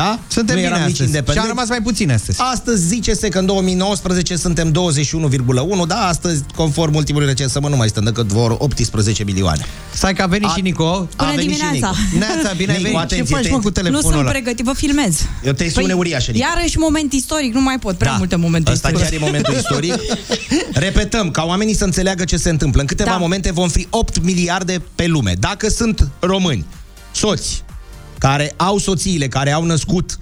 Da? Suntem nu bine eram nici astăzi. Și independenți. a rămas mai puțin astăzi. Astăzi zice-se că în 2019 suntem 21,1, da, astăzi, conform ultimului recensământ, nu mai stăm decât vor 18 milioane. Stai că a venit și Nico. A Bună venit și dimineața! Nico. Neața, bine ai Nico, venit. Ce atenție, faci, te- mă, cu Nu telefonul sunt ăla? pregătit, vă filmez. E o tensiune uriașă, Nico. Iarăși moment istoric, nu mai pot, prea Da. multe momente Asta istorice. chiar e momentul [LAUGHS] istoric. Repetăm, ca oamenii să înțeleagă ce se întâmplă. În câteva Da. momente vom fi 8 miliarde pe lume. Dacă sunt români, soți, care au soțiile, care au născut,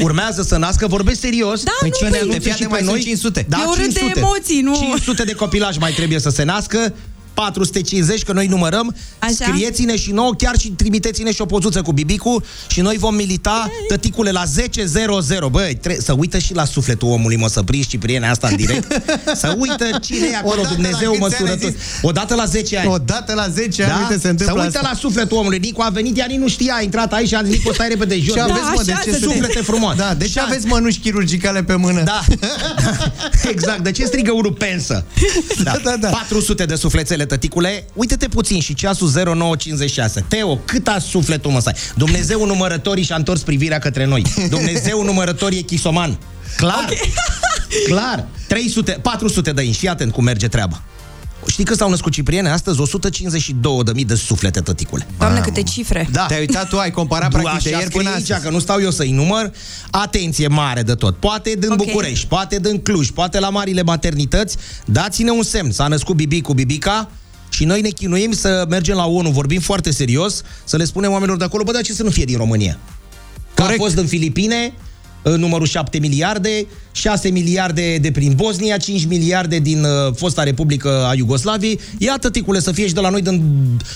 urmează să nască, vorbesc serios. Da, Păi nu, cine păi- anunță Fii și atent, pe mai noi? sunt 500. Da, Eu râd de 500. emoții, nu- 500 de copilași mai trebuie să se nască. 450, că noi numărăm. Așa? Scrieți-ne și nouă, chiar și trimiteți-ne și o pozuță cu bibicu și noi vom milita, tăticule, la 10.00. Băi, tre- să uită și la sufletul omului, mă, să prinzi Cipriene asta în direct. [LAUGHS] să uită cine e acolo, Odată la Dumnezeu câți ani ai măsurător. zis? Odată la 10 ani. Odată la 10 ani, uite, se să întâmplă uită asta. la sufletul omului. Nicu a venit, iar nici nu știa, a intrat aici și a zis, Nicu, stai repede jos. Ce aveți, Da, mă, de așa ce să te- Suflete frumoase. Da, de ce Și a- aveți mănuși chirurgicale pe mână? Da. [LAUGHS] exact. De ce strigă unul pensă? [LAUGHS] Da. Da, da, da. 400 de sufletele, tăticule. Uite-te puțin și ceasul 0956. Teo, cât a sufletul mă stai? Dumnezeu numărătorii și-a întors privirea către noi. Dumnezeu numărătorii e chisoman. Clar. Okay. Clar. 300, 400 de inși. Fii atent cum merge treaba. Știi că s-au născut cipriene? Astăzi 152.000 de suflete, tăticule. Doamne, câte cifre. Da. Te-ai uitat tu, ai comparat Du, practic de așa ieri scrie până aici, astăzi. că nu stau eu să-i număr. Atenție mare de tot. Poate din Ok. București, poate din Cluj, poate la marile maternități. Dați-ne un semn. S-a născut Bibi cu Bibica și noi ne chinuim să mergem la ONU, vorbim foarte serios, să le spunem oamenilor de acolo, bă, dar ce să nu fie din România? Că Corect. a fost în Filipine, în numărul 7 miliarde, 6 miliarde de prin Bosnia, 5 miliarde din uh, fosta Republică a Iugoslaviei. Iată, ticule, să fie și de la noi din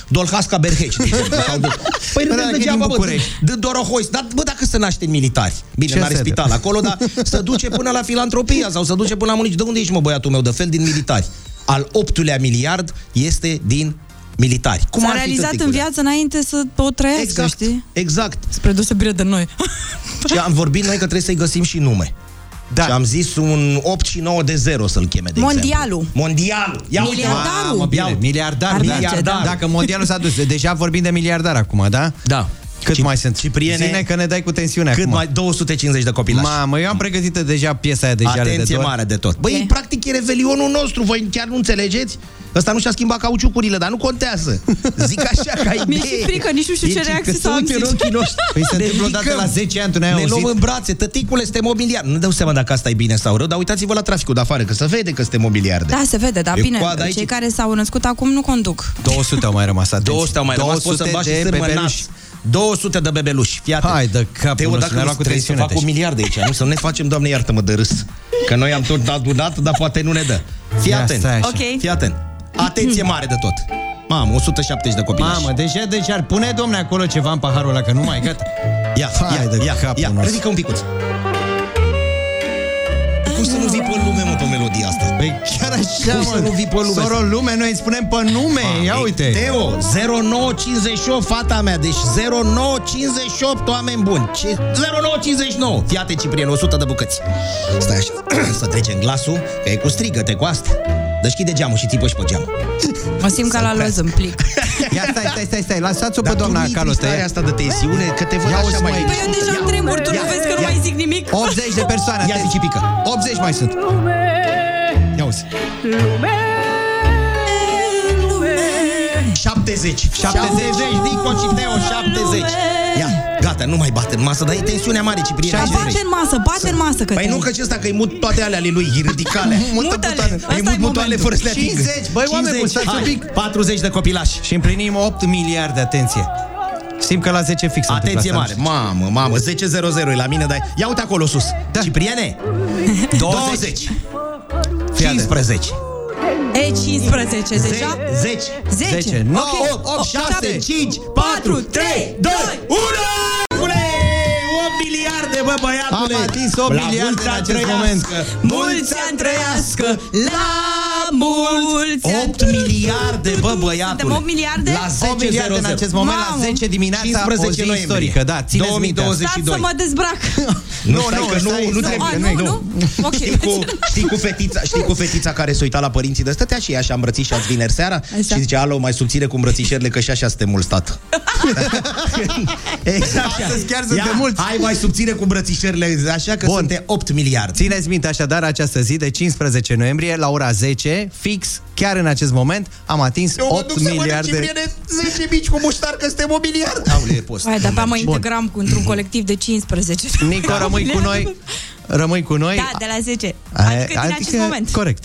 Dolhasca Berheci, de exemplu. Sau de... [LAUGHS] Păi Bă, nu dacă e degeaba, din bă, București. din Dorohoi. Dar, bă, dacă se naște în militari. Bine, Ce n-are să spital acolo, dar să duce până la filantropia sau să duce până la munici. De unde ești, mă, băiatul meu? De fel din militari. Al optulea miliard este din militari. Cum S-a ar fi, realizat în tăticule? viață înainte să o trăiască, Exact, știi? exact. Spre deosebire de noi. Și am vorbit noi că trebuie să-i găsim și nume. Da. Și am zis un 8 și 9 de 0 să-l cheme, de Mondialul. exemplu. Mondialul. Ia uite, Miliardarul. Mamă, bine, Ia- miliardar, Ar da. merge, miliardar. da. Dacă mondialul s-a dus, deja vorbim de miliardar acum, da? Da. Cât mai sunt? Cipriene, Zine că ne dai cu tensiune cât acum. mai 250 de copilași. Mamă, eu am pregătit deja piesa aia de jale de Atenție dor. mare de tot. Băi, practic e revelionul nostru, voi chiar nu înțelegeți? Ăsta nu și-a schimbat cauciucurile, dar nu contează. Zic așa ca idee. [LAUGHS] Mi-e și frică, nici nu știu ce Deci, reacție că să am, uite în sincer. ochii noștri. Păi se Ne întâmplă odată ridicăm. la 10 ani, tu n-ai Ne auzit? luăm în brațe, tăticule, suntem mobiliar. Nu dau seama dacă asta e bine sau rău, dar uitați-vă la traficul de afară, că se vede că suntem mobiliarde. Da, se vede, dar E bine, coadă aici. cei care s-au născut acum nu conduc. 200 au mai rămas, atenție. 200 au mai rămas, poți să 200 bași de și sârmă bebeluși. nas. 200 de bebeluși. Fii atent. Hai de capul Teo, nostru, dacă ne-a nu luat cu trebuie să tensiune, fac un deci. miliard de aici, nu? Să nu ne facem, doamne, iartă-mă de râs. Că noi am tot adunat, dar poate nu ne dă. Fii Ia, atent. stai așa. Ok. Fii atent. Atenție mare de tot. Mamă, 170 de copii. Mamă, deja, deci ar pune, domne, acolo ceva în paharul ăla, că nu mai gata. Ia, Hai ia, de ia, capul ia, nostru. ridică un picuț. Cum să nu vii pe lume, mă, pe melodia asta? Păi chiar așa, Cum mă. să nu vii pe lume? Soro lume, noi îi spunem pe nume. Ia Ei, uite. Teo, 0958, fata mea, deci 0958, oameni buni. Ce? 0959. Fiate Ciprian, 100 de bucăți. Stai așa, [CLEARS THROAT] să trecem glasul, că e cu strigăte cu asta. Deschide geamul și tipă și pe geam. Mă simt ca la loz în plic. [LAUGHS] Ia stai, stai, stai, stai. Lăsați-o pe Dar tu doamna nu intri în Calotă. starea asta de tensiune, că te văd Ia așa uzi, mai... măi. Păi eu deja tremur, tu nu vezi că nu mai zic nimic? 80 de persoane, Ia atenție. zici pică. 80 mai sunt. Ia uzi. 70. 70. Nico și Teo, 70. Ia, gata, nu mai bate în masă, dar e tensiunea mare, Ciprian. Dar bate în masă, bate în masă că Păi nu, că ăsta că îi mut toate alea ale lui, ridicale. [LAUGHS] Mută-le, ăsta Îi e mut butoane momentul. fără să le atingă. 50, băi, oameni buni, stați un hai, pic. 40 de copilași. Și împlinim 8 miliarde, atenție. Simt că la 10 fix am Atenție întâmplat mare, asta. mamă, mamă, 10-0-0 e la mine, dai. Ia uite acolo sus. Da. Cipriane, [LAUGHS] 20, Fii atent. 15, E 15 deja? 10, 10. 10, 9, Ok. 8, 6, 5, 4, 3, 2, 1! 8 miliarde, bă, băiatule! Am atins 8 La miliarde mulți în ani acest trăiască. moment. Mulți ani trăiască la mulți ani 8 miliarde, bă, băiatule! Suntem 8 miliarde? La 8 miliarde în 10 acest moment, la Mamă. 10 dimineața, 15 o zi noiembrie. istorică. Da, țineți minte asta. Stați să 2022. mă dezbrac. [LAUGHS] Nu, stai, că nu, stai, nu stai. trebuie. A, nu, nu? Ok. Știi cu, știi, cu fetița, știi cu fetița care se uita la părinții de stătea și ea și-a îmbrățișat vineri seara Așa. și zice, alo, mai subțire cu îmbrățișările că și așa suntem mulți, tată. [LAUGHS] exact așa. Astăzi chiar Ia, suntem mulți. Hai mai subțire cu îmbrățișările, așa că Bun. suntem 8 miliarde. Țineți minte așadar această zi de 15 noiembrie la ora 10, fix, chiar în acest moment, am atins Eu mă 8 duc să mănânc miliarde. Cipriene 10 mici cu muștar că suntem o miliard. Aule, e post. Hai, de mă Bun. integram cu într-un colectiv de 15. Nico, rămâi cu noi. [LAUGHS] Rămâi cu noi. Da, de la 10. Ai- Adică din acest moment. Corect.